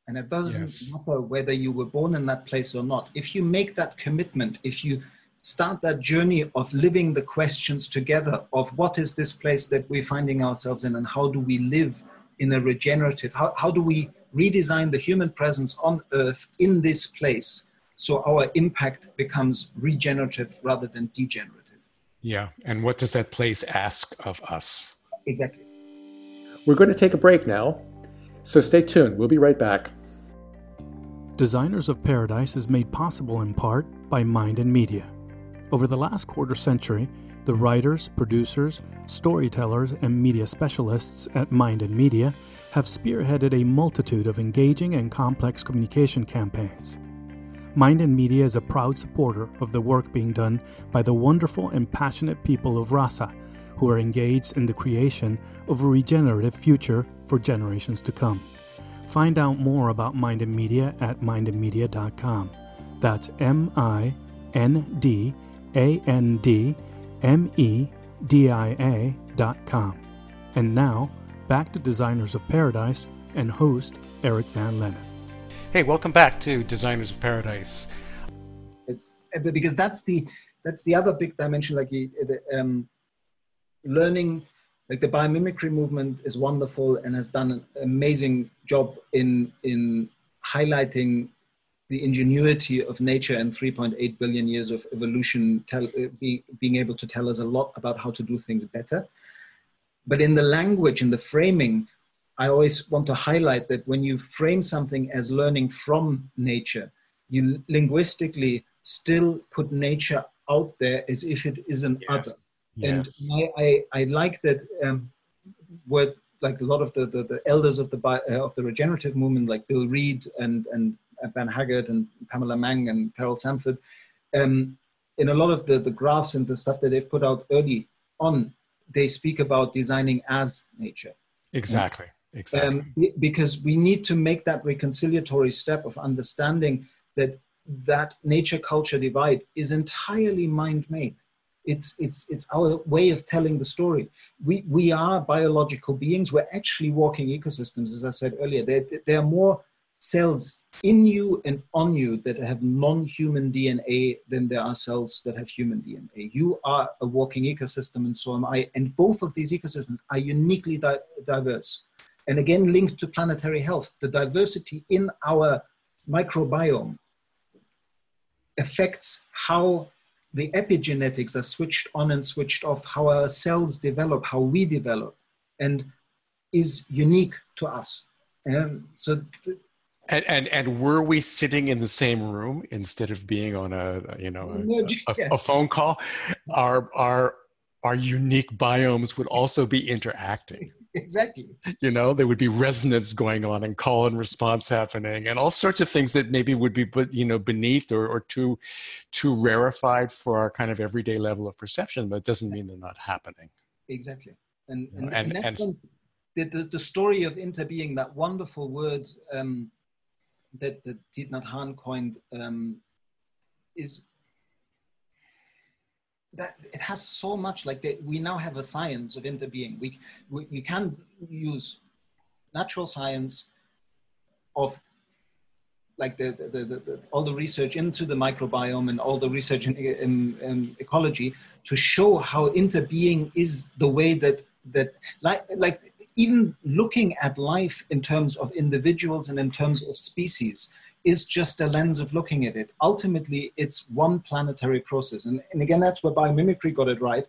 And it doesn't yes. matter whether you were born in that place or not. If you make that commitment, if you start that journey of living the questions together of what is this place that we're finding ourselves in and how do we live in a regenerative, how, how do we redesign the human presence on earth in this place so our impact becomes regenerative rather than degenerative. Yeah. And what does that place ask of us? Exactly. We're going to take a break now. So stay tuned. We'll be right back. Designers of Paradise is made possible in part by Mind and Media. Over the last quarter century, the writers, producers, storytellers, and media specialists at Mind and Media have spearheaded a multitude of engaging and complex communication campaigns. Mind and Media is a proud supporter of the work being done by the wonderful and passionate people of Rasa who are engaged in the creation of a regenerative future for generations to come. Find out more about Mind and Media at mindandmedia.com. That's M I N D A N D M E D I A.com. And now, back to Designers of Paradise and host Eric Van Lennep. Hey, welcome back to Designers of Paradise. It's because that's the that's the other big dimension. Like um, learning like the biomimicry movement is wonderful and has done an amazing job in in highlighting the ingenuity of nature and 3.8 billion years of evolution tell, uh, be, being able to tell us a lot about how to do things better but in the language and the framing i always want to highlight that when you frame something as learning from nature you linguistically still put nature out there as if it is an yes. other Yes. And I, I, I like that um, what like a lot of the, the, the elders of the uh, of the regenerative movement, like Bill Reed and and Ben Haggard and Pamela Mang and Carol Sanford, um, in a lot of the, the graphs and the stuff that they've put out early on, they speak about designing as nature. Exactly. Exactly. Um, because we need to make that reconciliatory step of understanding that that nature culture divide is entirely mind made it's, it's, it's our way of telling the story. We, we are biological beings. We're actually walking ecosystems, as I said earlier. There, there are more cells in you and on you that have non-human DNA than there are cells that have human DNA. You are a walking ecosystem and so am I. And both of these ecosystems are uniquely di- diverse. And again, linked to planetary health, the diversity in our microbiome affects how the epigenetics are switched on and switched off, how our cells develop, how we develop, and is unique to us. And so. Th- and, and and were we sitting in the same room instead of being on a you know a, a, a phone call, our our our unique biomes would also be interacting. Exactly. You know, there would be resonance going on and call and response happening and all sorts of things that maybe would be but you know beneath or, or too too rarefied for our kind of everyday level of perception, but it doesn't mean they're not happening. Exactly. And and, and, and, and the, the, the, story of interbeing, that wonderful word um, that, that Thich Nhat Hanh coined, um, is that it has so much like that we now have a science of interbeing we, we, we can use natural science of like the, the, the, the, all the research into the microbiome and all the research in, in, in, ecology to show how interbeing is the way that that like like even looking at life in terms of individuals and in terms of species is just a lens of looking at it. Ultimately, it's one planetary process. And, and again, that's where biomimicry got it right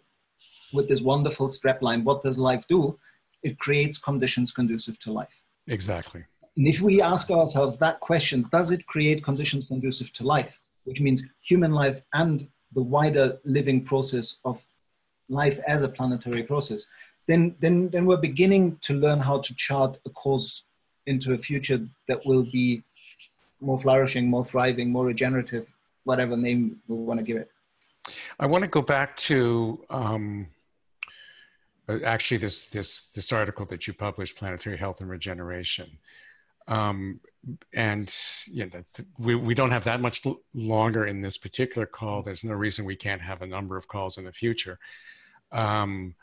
with this wonderful strapline. What does life do? It creates conditions conducive to life. Exactly. And if we ask ourselves that question, does it create conditions conducive to life, which means human life and the wider living process of life as a planetary process, then, then, then we're beginning to learn how to chart a course into a future that will be more flourishing, more thriving, more regenerative, whatever name we want to give it. I want to go back to um, uh, actually this this this article that you published, Planetary Health and Regeneration. Um, and yeah, that's, we, we don't have that much longer in this particular call. There's no reason we can't have a number of calls in the future. Um,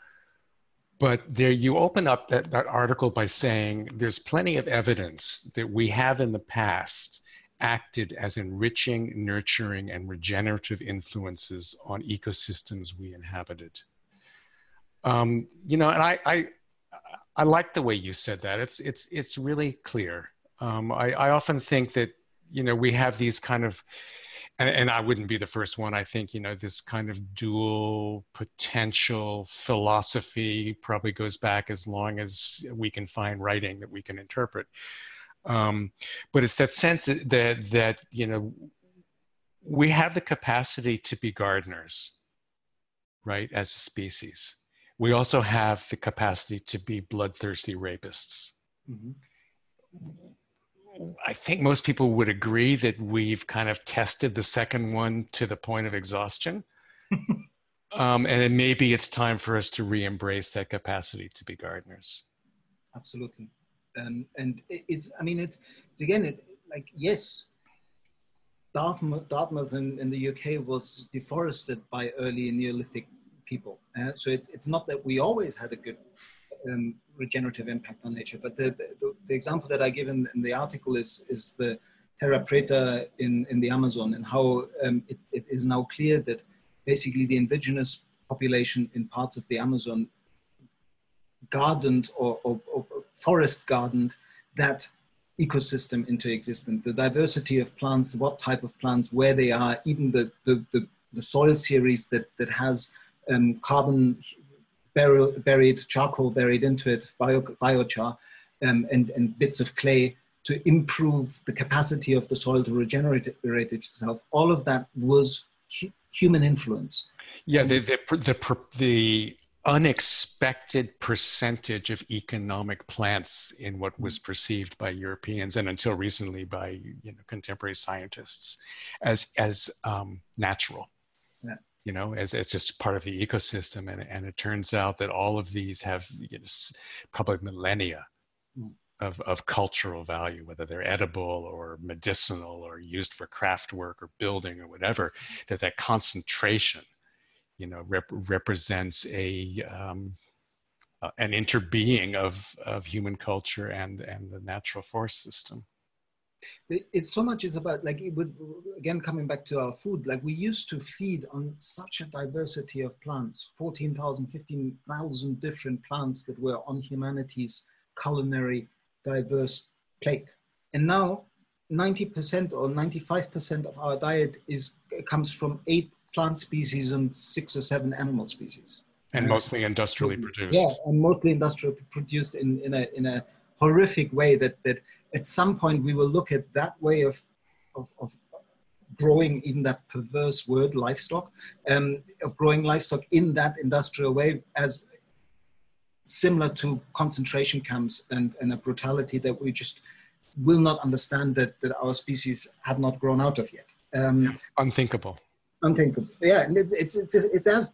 but there you open up that, that article by saying there's plenty of evidence that we have in the past acted as enriching, nurturing, and regenerative influences on ecosystems we inhabited. Um, you know, and I, I, I like the way you said that. It's it's it's really clear. Um, I, I often think that you know we have these kind of and, and, I wouldn't be the first one. I think you know this kind of dual potential philosophy probably goes back as long as we can find writing that we can interpret. Um, but it's that sense that that you know we have the capacity to be gardeners, right? As a species, we also have the capacity to be bloodthirsty rapists. Mm-hmm I think most people would agree that we've kind of tested the second one to the point of exhaustion. um, and maybe it's time for us to re embrace that capacity to be gardeners. Absolutely. Um, and it's, I mean, it's, it's again, it's like, yes, Dartmoor, Dartmoor in, in the UK was deforested by early Neolithic people. Uh, so it's, it's not that we always had a good um, regenerative impact on nature. But the, the, the example that I give in, in, the article is, is the terra preta in, in the Amazon and how um, it, it is now clear that basically the indigenous population in parts of the Amazon gardened or, or, or forest gardened that ecosystem into existence. The diversity of plants, what type of plants, where they are, even the, the, the, the soil series that, that has um, carbon buried charcoal buried into it, bio, biochar, um, and, and bits of clay to improve the capacity of the soil to regenerate itself. All of that was hu- human influence. Yeah, the, the, the, the unexpected percentage of economic plants in what was perceived by Europeans and until recently by you know, contemporary scientists as, as um, natural you know, as, as just part of the ecosystem. And, and it turns out that all of these have you know, probably millennia mm. of, of cultural value, whether they're edible or medicinal or used for craft work or building or whatever, that that concentration, you know, rep- represents a, um, uh, an interbeing of, of human culture and, and the natural forest system. It's so much is about like with again coming back to our food like we used to feed on such a diversity of plants 14,000 15,000 different plants that were on humanity's culinary diverse plate. And now 90% or 95% of our diet is comes from eight plant species and six or seven animal species and mostly industrially produced yeah and mostly industrially produced in, in a in a horrific way that that at some point we will look at that way of, of, of growing in that perverse word livestock, um, of growing livestock in that industrial way as similar to concentration camps and, and a brutality that we just will not understand that, that our species have not grown out of yet. Um, unthinkable. Unthinkable. Yeah, and it's, it's, it's, it's as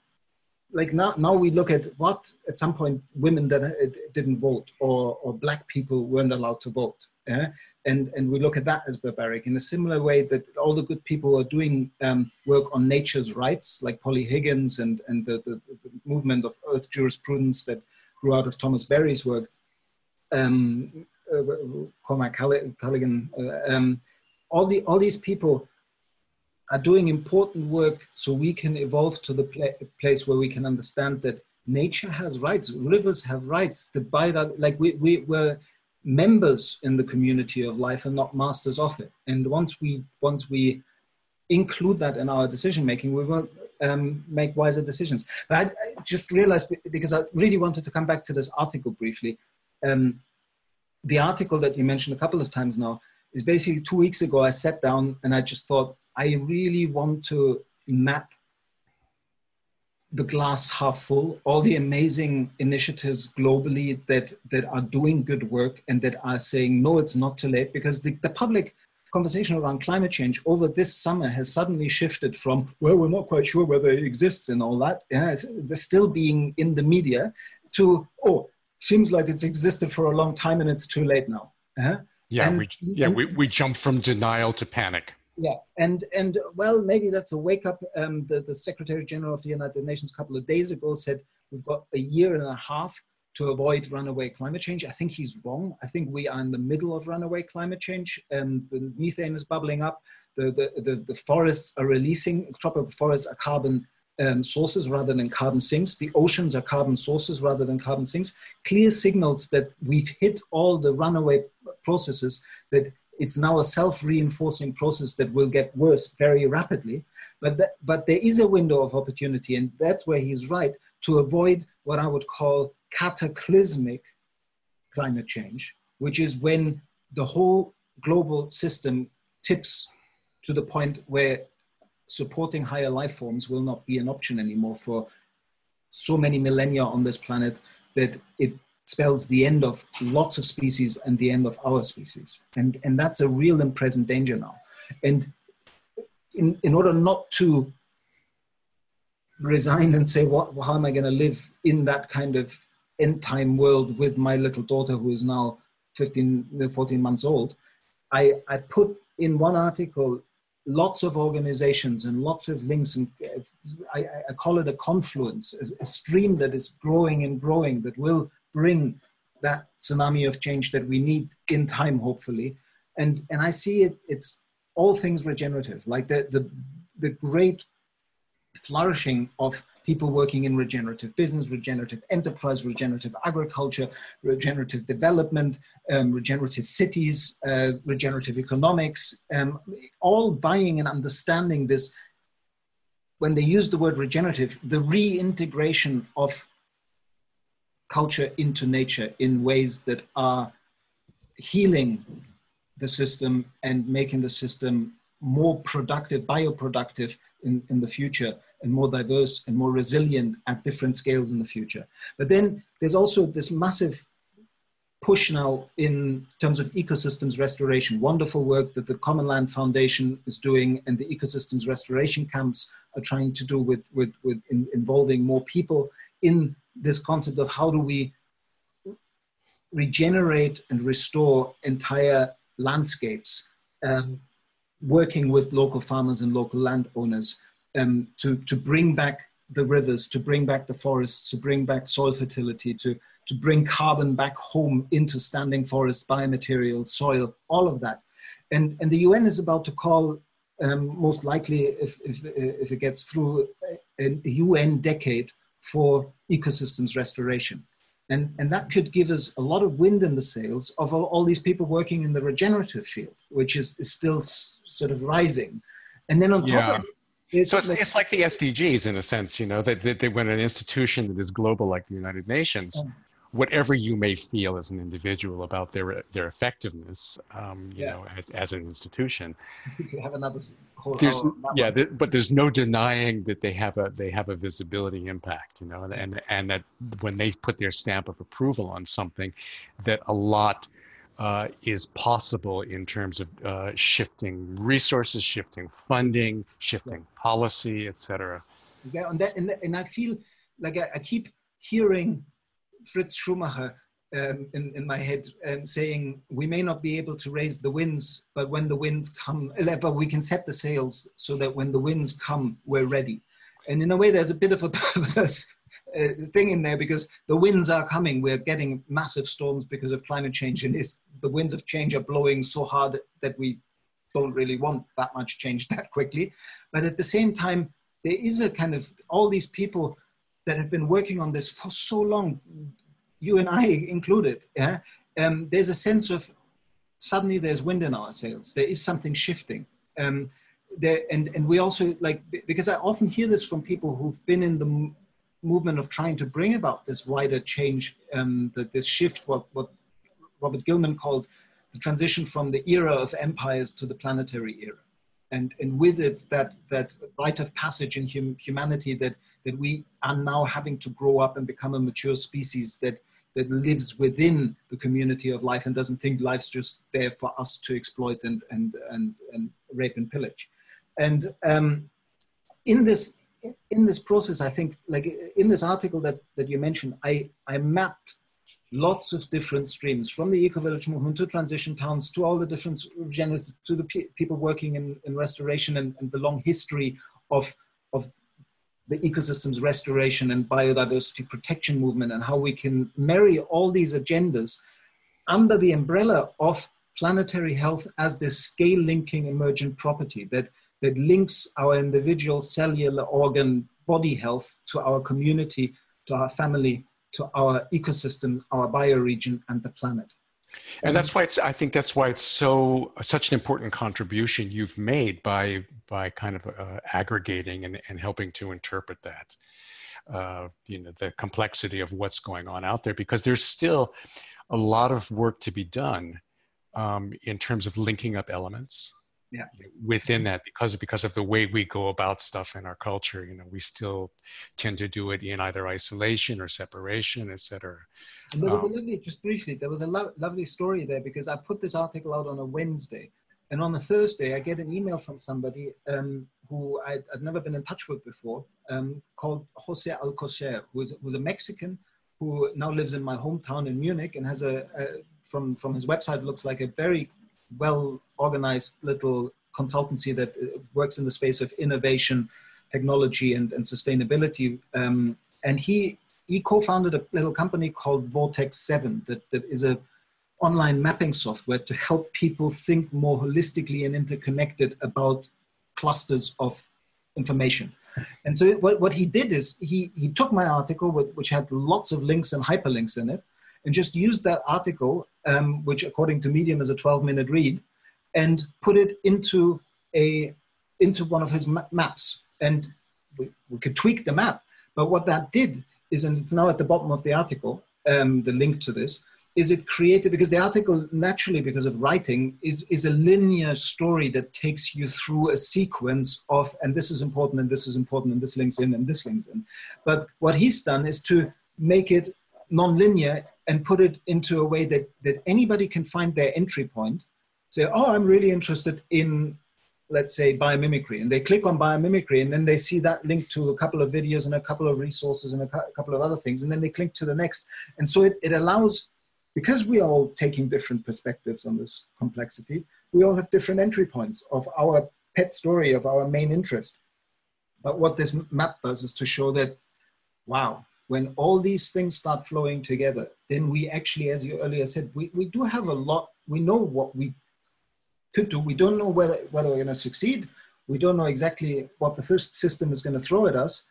like now, now we look at what at some point women that didn't vote or, or black people weren't allowed to vote yeah? and, and we look at that as barbaric in a similar way that all the good people are doing um, work on nature's rights, like Polly Higgins and, and the, the, the, movement of earth jurisprudence that grew out of Thomas Berry's work, um, uh, Cormac Cullinan, uh, um, all, the, all these people are doing important work so we can evolve to the pla- place where we can understand that nature has rights, rivers have rights, the bio, like we, we, we're, members in the community of life and not masters of it. And once we once we include that in our decision making, we will um, make wiser decisions. But I, I, just realized because I really wanted to come back to this article briefly. Um, the article that you mentioned a couple of times now is basically two weeks ago. I sat down and I just thought I really want to map the glass half full, all the amazing initiatives globally that, that are doing good work and that are saying, no, it's not too late, because the, the public conversation around climate change over this summer has suddenly shifted from, well, we're not quite sure whether it exists and all that, yeah, they're still being in the media, to, oh, seems like it's existed for a long time and it's too late now. Uh-huh. Yeah, and, we, yeah, we, we jump from denial to panic. Yeah, and and well, maybe that's a wake up. Um, the the Secretary General of the United Nations a couple of days ago said we've got a year and a half to avoid runaway climate change. I think he's wrong. I think we are in the middle of runaway climate change. and the methane is bubbling up. The, the, the, the forests are releasing, tropical forests are carbon um, sources rather than carbon sinks. The oceans are carbon sources rather than carbon sinks. Clear signals that we've hit all the runaway processes that it's now a self-reinforcing process that will get worse very rapidly. But, that, but there is a window of opportunity, and that's where he's right, to avoid what I would call cataclysmic climate change, which is when the whole global system tips to the point where supporting higher life forms will not be an option anymore for so many millennia on this planet that it spells the end of lots of species and the end of our species. And, and that's a real and present danger now. And in, in order not to resign and say, what, how am I going to live in that kind of end time world with my little daughter who is now 15, uh, 14 months old, I, I put in one article lots of organizations and lots of links and uh, I, I call it a confluence, a stream that is growing and growing that will bring that tsunami of change that we need in time, hopefully. And, and I see it, it's all things regenerative, like the, the, the great flourishing of people working in regenerative business, regenerative enterprise, regenerative agriculture, regenerative development, um, regenerative cities, uh, regenerative economics, um, all buying and understanding this. When they use the word regenerative, the reintegration of culture into nature in ways that are healing the system and making the system more productive, bioproductive in, in the future and more diverse and more resilient at different scales in the future. But then there's also this massive push now in terms of ecosystems restoration. Wonderful work that the Common Land Foundation is doing and the ecosystems restoration camps are trying to do with, with, with in, involving more people in this concept of how do we regenerate and restore entire landscapes, um, working with local farmers and local landowners um, to, to bring back the rivers, to bring back the forests, to bring back soil fertility, to, to bring carbon back home into standing forest, biomaterials, soil, all of that. And, and the UN is about to call, um, most likely, if, if, if it gets through, a, a UN decade for ecosystems restoration. And, and that could give us a lot of wind in the sails of all, all these people working in the regenerative field, which is, is still s- sort of rising. And then on top yeah. of it, it's so it's like, it's like the SDGs in a sense, you know, that, that, that when an institution that is global like the United Nations, whatever you may feel as an individual about their their effectiveness, um, you yeah. know, as, as, an institution, You have another there's yeah but there's no denying that they have a they have a visibility impact you know and, and and that when they put their stamp of approval on something that a lot uh, is possible in terms of uh, shifting resources shifting funding shifting policy etc yeah and that and, and i feel like I, I keep hearing fritz schumacher um, in, in my head um, saying we may not be able to raise the winds, but when the winds come, uh, but we can set the sails so that when the winds come, we're ready. And in a way, there's a bit of a perverse uh, thing in there because the winds are coming. We're getting massive storms because of climate change, and the winds of change are blowing so hard that we don't really want that much change that quickly. But at the same time, there is a kind of all these people that have been working on this for so long you and I included, yeah, um, there's a sense of suddenly there's wind in our sails. There is something shifting. Um, there, and, and we also like, because I often hear this from people who've been in the movement of trying to bring about this wider change, um, the, this shift, what, what Robert Gilman called the transition from the era of empires to the planetary era. And, and with it, that, that rite of passage in hum, humanity that, that we are now having to grow up and become a mature species that, that lives within the community of life and doesn't think life's just there for us to exploit and, and, and, and rape and pillage. And um, in this in this process, I think, like in this article that, that you mentioned, I, I mapped lots of different streams from the eco-village movement to transition towns to all the different genres to the pe people working in, in restoration and, and, the long history of, of the ecosystems restoration and biodiversity protection movement and how we can marry all these agendas under the umbrella of planetary health as this scale linking emergent property that, that links our individual cellular organ body health to our community, to our family, to our ecosystem, our bioregion, and the planet. And that's why it's. I think that's why it's so such an important contribution you've made by by kind of uh, aggregating and, and helping to interpret that. Uh, you know the complexity of what's going on out there because there's still a lot of work to be done um, in terms of linking up elements yeah. within that because because of the way we go about stuff in our culture you know we still tend to do it in either isolation or separation etc and there was um, a lovely just briefly there was a lo- lovely story there because i put this article out on a wednesday and on a thursday i get an email from somebody um, who I'd, I'd, never been in touch with before um, called jose alcocer who's, who's a mexican who now lives in my hometown in munich and has a, a from from his website looks like a very well organized little consultancy that uh, works in the space of innovation, technology, and, and sustainability. Um, and he he co-founded a little company called Vortex Seven that, that is a online mapping software to help people think more holistically and interconnected about clusters of information. And so what, what he did is he, he took my article, which had lots of links and hyperlinks in it, and just used that article, um, which according to Medium is a 12 minute read, and put it into a into one of his ma- maps. And we, we could tweak the map. But what that did is, and it's now at the bottom of the article, um, the link to this, is it created because the article naturally because of writing is is a linear story that takes you through a sequence of and this is important and this is important and this links in and this links in but what he's done is to make it non-linear and put it into a way that, that anybody can find their entry point. Say, oh, I'm really interested in, let's say, biomimicry. And they click on biomimicry and then they see that link to a couple of videos and a couple of resources and a, couple of other things. And then they click to the next. And so it, it allows, because we are all taking different perspectives on this complexity, we all have different entry points of our pet story, of our main interest. But what this map does is to show that, wow, when all these things start flowing together, then we actually, as you earlier said, we, we do have a lot, we know what we could do. We don't know whether, whether we're going to succeed. We don't know exactly what the first system is going to throw at us,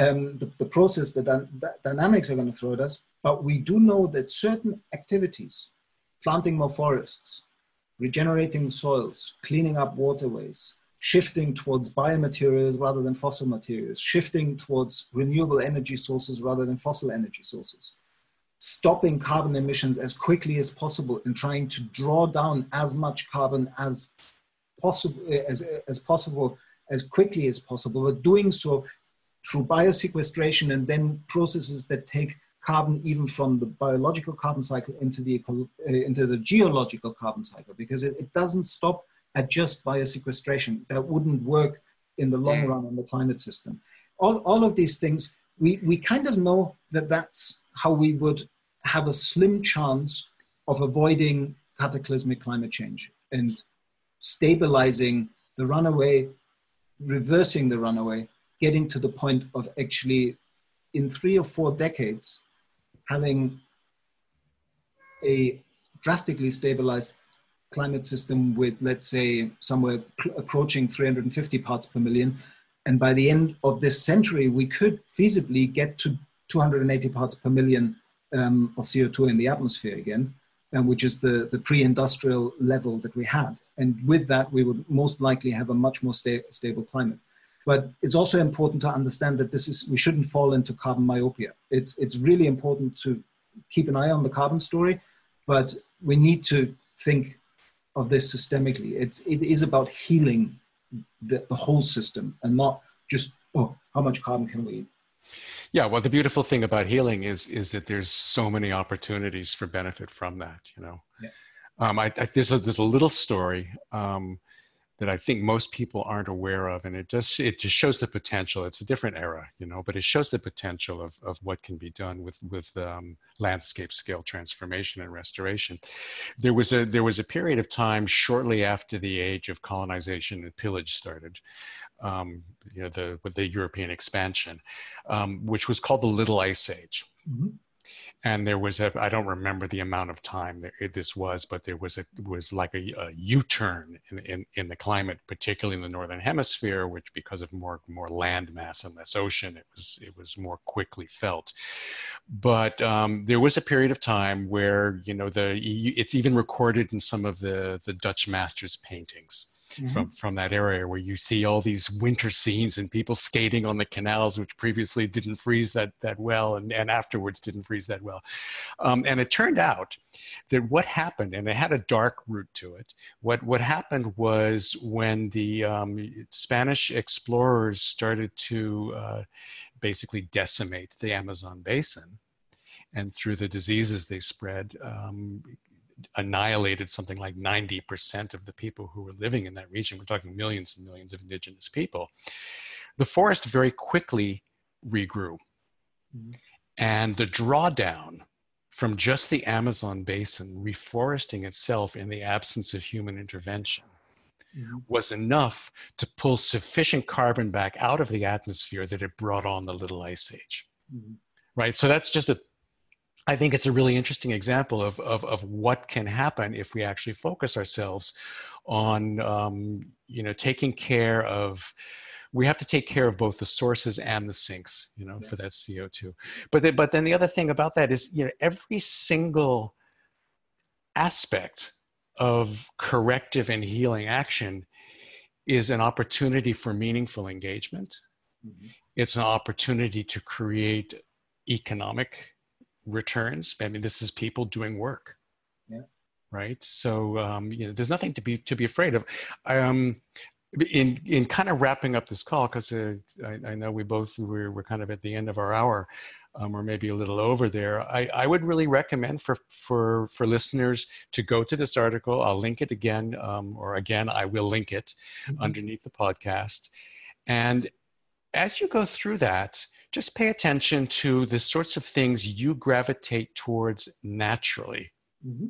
um, the, the process, the, the dynamics are going to throw at us. But we do know that certain activities, planting more forests, regenerating soils, cleaning up waterways, shifting towards biomaterials rather than fossil materials, shifting towards renewable energy sources rather than fossil energy sources, stopping carbon emissions as quickly as possible and trying to draw down as much carbon as possible as, as possible as quickly as possible, but doing so through biosequestration and then processes that take carbon even from the biological carbon cycle into the, uh, into the geological carbon cycle because it, it doesn't stop at just biosequestration. That wouldn't work in the long mm. run on the climate system. All, all of these things, we, we kind of know that that's how we would have a slim chance of avoiding cataclysmic climate change and stabilizing the runaway, reversing the runaway, getting to the point of actually in three or four decades having a drastically stabilized climate system with, let's say, somewhere approaching 350 parts per million. And by the end of this century, we could feasibly get to 280 parts per million um, of CO2 in the atmosphere again, um, which is the, the pre industrial level that we had. And with that, we would most likely have a much more sta- stable climate. But it's also important to understand that this is, we shouldn't fall into carbon myopia. It's, it's really important to keep an eye on the carbon story, but we need to think of this systemically. It's it is about healing the, the whole system and not just oh how much carbon can we eat. Yeah, well, the beautiful thing about healing is is that there's so many opportunities for benefit from that. You know, yeah. um, I, I, there's a there's a little story. Um, that I think most people aren't aware of, and it just it just shows the potential. It's a different era, you know, but it shows the potential of of what can be done with with um, landscape scale transformation and restoration. There was a there was a period of time shortly after the age of colonization and pillage started, um, you know, the with the European expansion, um, which was called the Little Ice Age. Mm-hmm and there was a i don't remember the amount of time that this was but there was a was like a, a u-turn in, in, in the climate particularly in the northern hemisphere which because of more more land mass and less ocean it was it was more quickly felt. But um, there was a period of time where you know the it's even recorded in some of the the dutch masters paintings mm-hmm. from from that area where you see all these winter scenes and people skating on the canals which previously didn't freeze that that well and, and afterwards didn't freeze that well um, and it turned out that what happened and it had a dark root to it what what happened was when the um, spanish explorers started to uh, basically decimate the amazon basin and through the diseases they spread, um, annihilated something like 90% of the people who were living in that region. We're talking millions and millions of indigenous people. The forest very quickly regrew. Mm-hmm. And the drawdown from just the Amazon basin reforesting itself in the absence of human intervention mm-hmm. was enough to pull sufficient carbon back out of the atmosphere that it brought on the little ice age. Mm-hmm. Right? So that's just a I think it's a really interesting example of, of, of what can happen if we actually focus ourselves on, um, you know, taking care of, we have to take care of both the sources and the sinks, you know, yeah. for that CO2. But, the, but then the other thing about that is, you know, every single aspect of corrective and healing action is an opportunity for meaningful engagement. Mm-hmm. It's an opportunity to create economic returns. I mean, this is people doing work. Yeah. Right. So um, you know, there's nothing to be to be afraid of. Um, in in kind of wrapping up this call, because uh, I, I, know we both we're, we're kind of at the end of our hour, um, or maybe a little over there. I, I would really recommend for for for listeners to go to this article. I'll link it again, um, or again, I will link it mm-hmm. underneath the podcast. And as you go through that, just pay attention to the sorts of things you gravitate towards naturally. Mm-hmm.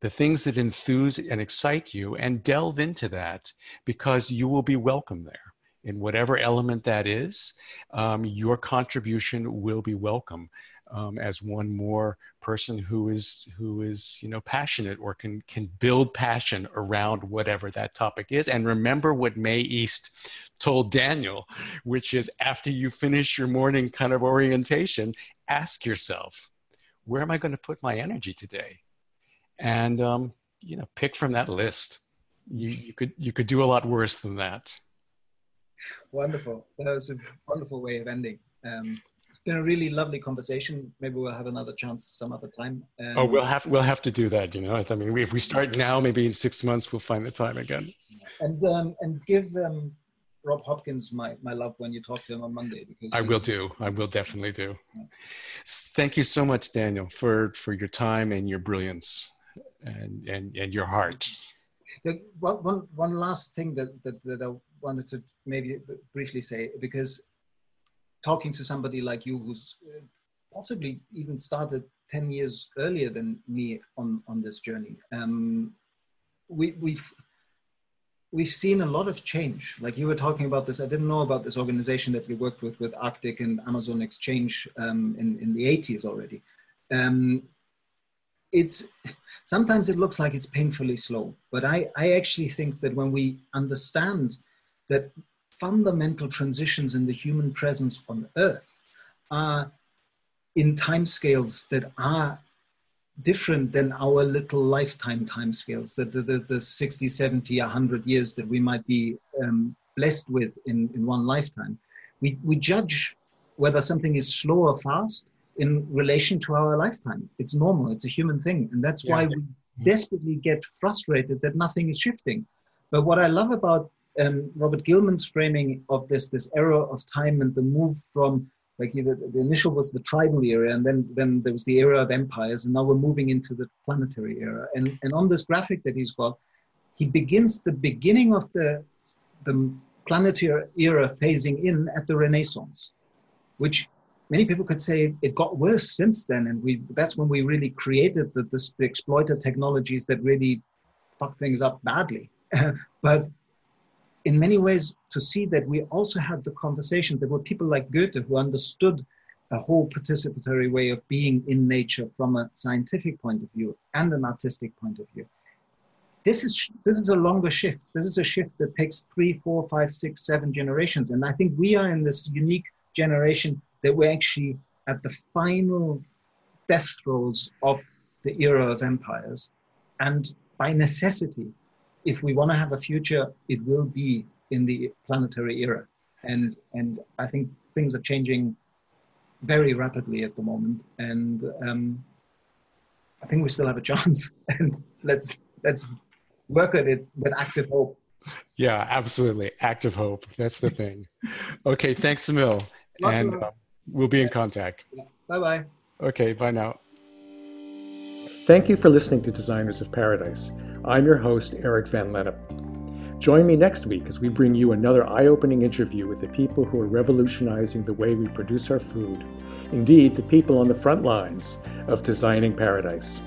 The things that enthuse and excite you, and delve into that because you will be welcome there. In whatever element that is, um, your contribution will be welcome um, as one more person who is who is you know passionate or can can build passion around whatever that topic is. And remember what may east told daniel which is after you finish your morning kind of orientation ask yourself where am i going to put my energy today? And um, you know pick from that list. You, you could you could do a lot worse than that. Wonderful. That was a wonderful way of ending. Um, been a really lovely conversation. Maybe we'll have another chance some other time. Um, oh, we'll have we'll have to do that. You know, I mean, if we start now, maybe in six months we'll find the time again. And um, and give um, Rob Hopkins my my love when you talk to him on Monday. Because I will do. I will definitely do. Yeah. Thank you so much, Daniel, for for your time and your brilliance and and and your heart. One, one, one last thing that, that, that I wanted to maybe briefly say, because talking to somebody like you who's uh, possibly even started 10 years earlier than me on, on this journey. Um, we, we've, we've seen a lot of change. Like you were talking about this, I didn't know about this organization that you worked with, with Arctic and Amazon Exchange um, in, in the 80s already. Um, it's sometimes it looks like it's painfully slow, but I, I actually think that when we understand that fundamental transitions in the human presence on Earth are in timescales that are different than our little lifetime timescales, the, the, the, the 60, 70, 100 years that we might be um, blessed with in, in one lifetime. We, we judge whether something is slow or fast in relation to our lifetime. It's normal, it's a human thing. And that's yeah. why we desperately get frustrated that nothing is shifting. But what I love about um, Robert Gilman's framing of this this era of time and the move from like the, the initial was the tribal era and then then there was the era of empires and now we're moving into the planetary era. And and on this graphic that he's got he begins the beginning of the the planetary era phasing in at the renaissance which many people could say it got worse since then. And we that's when we really created the, the, the exploiter technologies that really fuck things up badly. But in many ways to see that we also had the conversation. There were people like Goethe who understood a whole participatory way of being in nature from a scientific point of view and an artistic point of view. This is this is a longer shift. This is a shift that takes three, four, five, six, seven generations. And I think we are in this unique generation that we're actually at the final death throes of the era of empires. And by necessity, if we want to have a future, it will be in the planetary era. And, and I think things are changing very rapidly at the moment. And um, I think we still have a chance. And let's, let's work at it with active hope. Yeah, absolutely. Active hope. That's the thing. okay, thanks, Emil. and uh, we'll be in contact. Yeah. Bye bye. Okay, bye now. Thank you for listening to Designers of Paradise. I'm your host, Eric Van Lennep. Join me next week as we bring you another eye opening interview with the people who are revolutionizing the way we produce our food. Indeed, the people on the front lines of designing paradise.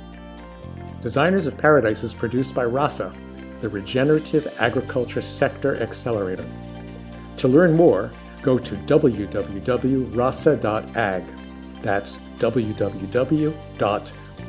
Designers of Paradise is produced by RASA, the Regenerative Agriculture Sector Accelerator. To learn more, go to www.rasa.ag. That's www.rasa.ag